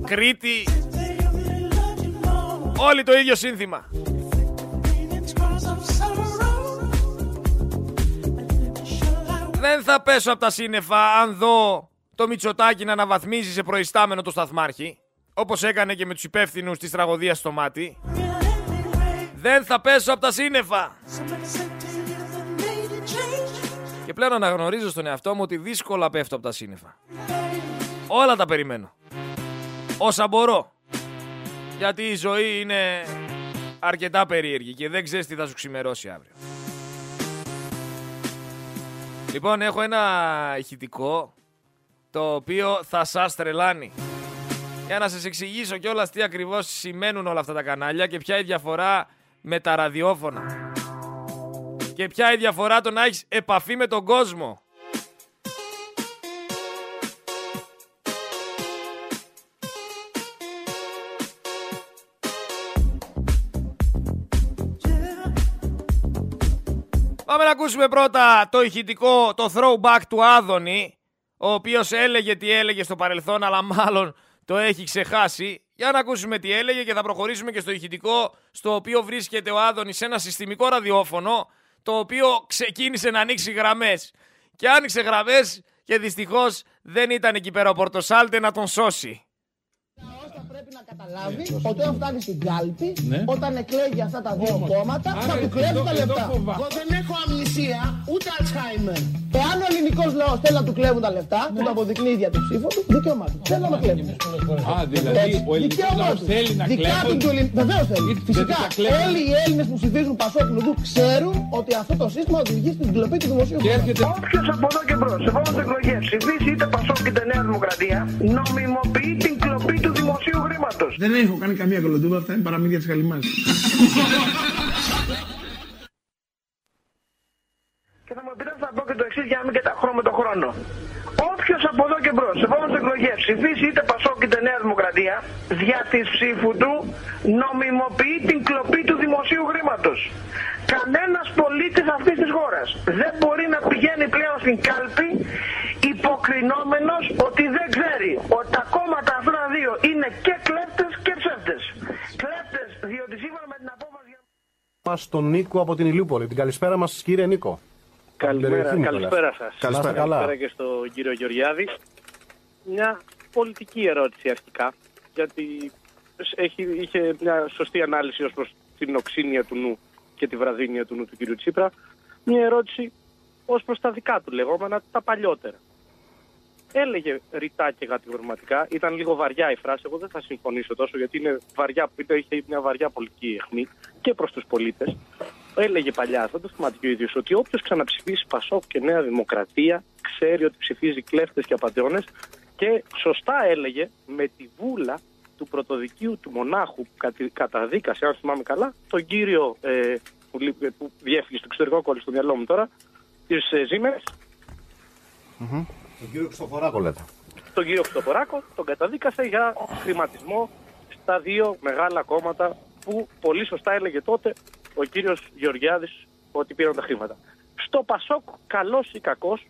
Κρήτη, όλοι το ίδιο σύνθημα. Δεν θα πέσω από τα σύννεφα αν δω το Μητσοτάκι να αναβαθμίζει σε προϊστάμενο το σταθμάρχη, όπως έκανε και με τους υπεύθυνους της τραγωδίας στο μάτι. Δεν θα πέσω από τα σύννεφα. Και πλέον αναγνωρίζω στον εαυτό μου ότι δύσκολα πέφτω από τα σύννεφα. Όλα τα περιμένω. Όσα μπορώ. Γιατί η ζωή είναι αρκετά περίεργη και δεν ξέρεις τι θα σου ξημερώσει αύριο. Λοιπόν, έχω ένα ηχητικό το οποίο θα σας τρελάνει. Για να σας εξηγήσω κιόλας τι ακριβώς σημαίνουν όλα αυτά τα κανάλια και ποια η διαφορά με τα ραδιόφωνα. Και ποια η διαφορά το να έχεις επαφή με τον κόσμο; Πάμε να ακούσουμε πρώτα το ηχητικό, το throwback του Άδωνη, ο οποίος έλεγε τι έλεγε στο παρελθόν, αλλά μάλλον το έχει ξεχάσει. Για να ακούσουμε τι έλεγε και θα προχωρήσουμε και στο ηχητικό, στο οποίο βρίσκεται ο Άδωνης σε ένα συστημικό ραδιόφωνο, το οποίο ξεκίνησε να ανοίξει γραμμές. Και άνοιξε γραμμές και δυστυχώς δεν ήταν εκεί πέρα ο Πορτοσάλτε να τον σώσει. Πρέπει να καταλάβει ότι όταν φτάνει στην κάλπη, όταν εκλέγει αυτά τα δύο κόμματα, θα του κλέβει τα λεφτά. Εγώ δεν έχω αμνησία ούτε Αλτσχάιμερ. Εάν ο ελληνικός λαός θέλει να του κλέβουν τα λεφτά, που το αποδεικνύει η ψήφο του, δικαίωμά του. Θέλει να το κλέβουν. Α, δηλαδή ο ελληνικός λαός θέλει να κλέβουν. Βεβαίως θέλει. Γιατί Φυσικά θα κλέβουν. όλοι οι Έλληνες που ψηφίζουν Πασόκ Λουδού ξέρουν ότι αυτό το σύστημα οδηγεί στην κλοπή του δημοσίου Και χρήματος. έρχεται Όποιος από εδώ και μπρος, σε επόμενες εκλογές ψηφίσει είτε Πασόκ είτε Νέα Δημοκρατία, νομιμοποιεί την κλοπή του δημοσίου χρήματος. Δεν έχω κάνει καμία κολοτούμπα, αυτά είναι παραμύθια της Καλυμάς. Και θα μου επιτρέψετε να πω και το εξής για να μην καταχρώ με τον χρόνο. Όποιος από εδώ και μπρος, σε επόμενε εκλογέ ψηφίσει είτε Πασόκ είτε Νέα Δημοκρατία, δια της ψήφου του νομιμοποιεί την κλοπή του δημοσίου χρήματος. Κανένας πολίτης αυτής της χώρας δεν μπορεί να πηγαίνει πλέον στην κάλπη υποκρινόμενος ότι δεν ξέρει ότι τα κόμματα αυτά τα δύο είναι και κλέπτε και ψεύτες. Κλέπτε διότι σύμφωνα με την απόφαση. Μας τον Νίκο από την Ηλιούπολη. Την καλησπέρα μας, κύριε Νίκο. Καλημέρα, Περιοχή Νικόλας. καλησπέρα σας. Καλησπέρα. καλά. Καλησπέρα και στον κύριο Γεωργιάδη. Μια πολιτική ερώτηση αρχικά, γιατί έχει, είχε μια σωστή ανάλυση ως προς την οξύνια του νου και τη βραδύνια του νου του κύριου Τσίπρα. Μια ερώτηση ως προς τα δικά του λεγόμενα, τα παλιότερα. Έλεγε ρητά και κατηγορηματικά, ήταν λίγο βαριά η φράση, εγώ δεν θα συμφωνήσω τόσο γιατί είναι βαριά, είχε μια βαριά πολιτική αιχμή και προς τους πολίτες. Έλεγε παλιά, δεν το θυμάται και ο ίδιος, ότι όποιος ξαναψηφίσει Πασόκ και Νέα Δημοκρατία ξέρει ότι ψηφίζει κλέφτες και απαταιώνες και σωστά έλεγε με τη βούλα του πρωτοδικείου του μονάχου που κατη- καταδίκασε, αν θυμάμαι καλά, τον κύριο ε, που, λείπει- που διέφυγε στο εξωτερικό κόλλη στο μυαλό μου τώρα, της ε, Ζήμερες, Τον κύριο Χριστοφοράκο λέτε. τον κύριο Χριστοφοράκο, τον καταδίκασε για χρηματισμό στα δύο μεγάλα κόμματα που πολύ σωστά έλεγε τότε ο κύριος Γεωργιάδης ότι πήραν τα χρήματα. Στο Πασόκ, καλός ή κακός,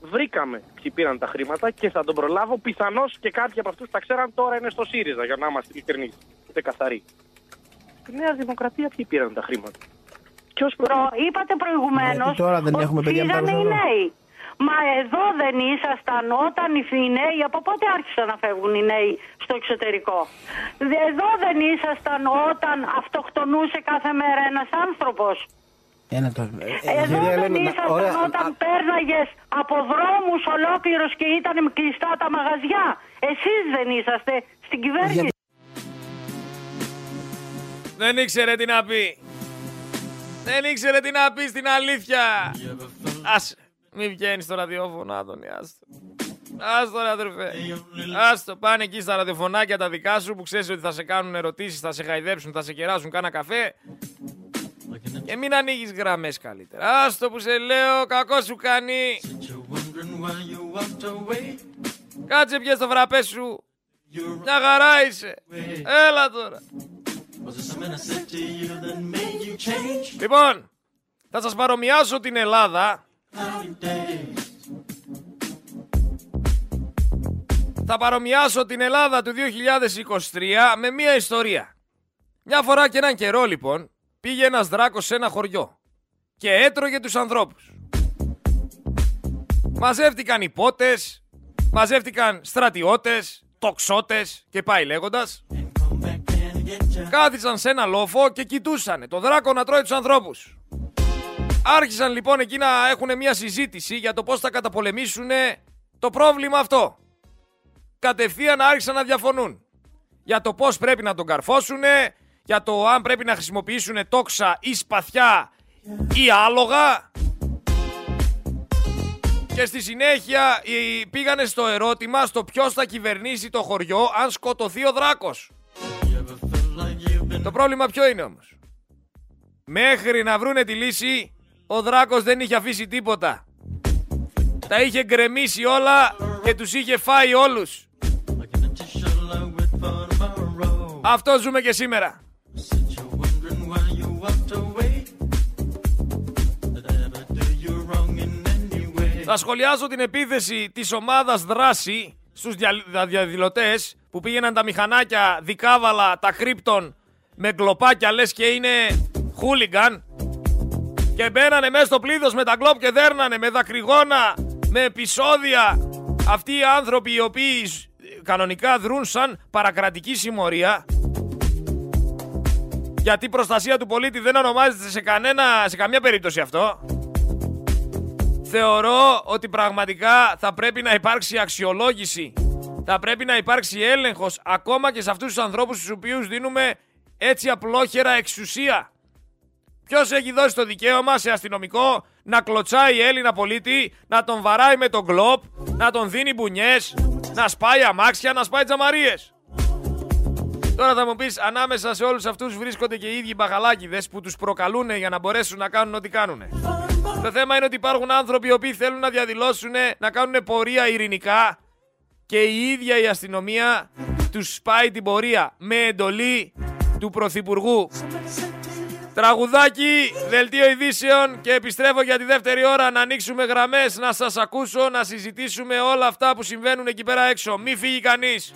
βρήκαμε ποιοι πήραν τα χρήματα και θα τον προλάβω. Πιθανώς και κάποιοι από αυτούς τα ξέραν τώρα είναι στο ΣΥΡΙΖΑ, για να είμαστε ειλικρινείς και καθαροί. Στη Νέα Δημοκρατία ποιοι πήραν τα χρήματα; Και ως προ... Είπατε προηγουμένως Γιατί τώρα δεν έχουμε παιδιά με τα οι ρούχα. νέοι. Μα εδώ δεν ήσασταν όταν οι νέοι, από πότε άρχισαν να φεύγουν οι νέοι στο εξωτερικό; Εδώ δεν ήσασταν όταν αυτοκτονούσε κάθε μέρα ένας άνθρωπος. Ένα το... Εδώ δεν ήσασταν όταν πέρναγες από δρόμους ολόκληρους και ήταν κλειστά τα μαγαζιά. Εσείς δεν είσαστε στην κυβέρνηση. Δεν ήξερε τι να πει. Δεν ήξερε τι να πει στην αλήθεια. Άσε. Μην βγαίνεις στο ραδιόφωνο, Άδωνη, άστο. Άστο, ρε αδερφέ. Άστο, πάνε εκεί στα ραδιοφωνάκια τα δικά σου που ξέρεις ότι θα σε κάνουν ερωτήσεις, θα σε χαϊδέψουν, θα σε κεράσουν κάνα καφέ. Και μην ανοίγεις γραμμές καλύτερα. Άστο που σε λέω, κακό σου κάνει. Κάτσε πιες το φραπέ σου Μια χαρά είσαι. Έλα τώρα. Λοιπόν, θα σας παρομοιάσω την Ελλάδα Θα παρομοιάσω την Ελλάδα του 2023 με μία ιστορία. Μια φορά και έναν καιρό λοιπόν πήγε ένας δράκος σε ένα χωριό και έτρωγε τους ανθρώπους. Μαζεύτηκαν υπότες, μαζεύτηκαν στρατιώτες, τοξότες και πάει λέγοντας. Κάθισαν σε ένα λόφο και κοιτούσαν το δράκο να τρώει τους ανθρώπους. Άρχισαν λοιπόν εκεί να έχουν μια συζήτηση για το πώς θα καταπολεμήσουν το πρόβλημα αυτό. Κατευθείαν άρχισαν να διαφωνούν. Για το πώς πρέπει να τον καρφώσουν, για το αν πρέπει να χρησιμοποιήσουν τόξα ή σπαθιά ή άλογα. Και στη συνέχεια οι- πήγανε στο ερώτημα στο ποιος θα κυβερνήσει το χωριό αν σκοτωθεί ο δράκος. Το πρόβλημα ποιο είναι όμως; Μέχρι να βρούνε τη λύση, ο δράκος δεν είχε αφήσει τίποτα. Τα είχε γκρεμίσει όλα και τους είχε φάει όλους. Αυτό ζούμε και σήμερα. Θα σχολιάσω την επίθεση της ομάδας δράση στους δια... διαδηλωτές που πήγαιναν τα μηχανάκια δικάβαλα, τα κρύπτον με γκλοπάκια λες και είναι χούλιγκαν. Και μπαίνανε μέσα στο πλήθος με τα γκλόπ και δέρνανε με δακρυγόνα, με επεισόδια. Αυτοί οι άνθρωποι οι οποίοι σ- κανονικά δρούν σαν παρακρατική συμμορία γιατί η προστασία του πολίτη δεν ονομάζεται σε, κανένα, σε καμία περίπτωση αυτό. Θεωρώ ότι πραγματικά θα πρέπει να υπάρξει αξιολόγηση. Θα πρέπει να υπάρξει έλεγχος ακόμα και σε αυτούς τους ανθρώπους στους οποίους δίνουμε έτσι απλόχερα εξουσία. Ποιος έχει δώσει το δικαίωμα σε αστυνομικό να κλωτσάει Έλληνα πολίτη, να τον βαράει με τον γκλοπ, να τον δίνει μπουνιές, να σπάει αμάξια, να σπάει τζαμαρίες; Τώρα θα μου πεις, ανάμεσα σε όλους αυτούς βρίσκονται και οι ίδιοι μπαχαλάκιδες που τους προκαλούν για να μπορέσουν να κάνουν ό,τι κάνουν. Το θέμα είναι ότι υπάρχουν άνθρωποι οι οποίοι θέλουν να διαδηλώσουν, να κάνουν πορεία ειρηνικά και η ίδια η αστυνομία τους σπάει την πορεία με εντολή του Πρωθυπουργού. Τραγουδάκι, δελτίο ειδήσεων και επιστρέφω για τη δεύτερη ώρα να ανοίξουμε γραμμές, να σας ακούσω, να συζητήσουμε όλα αυτά που συμβαίνουν εκεί πέρα έξω. Μη φύγει κανείς.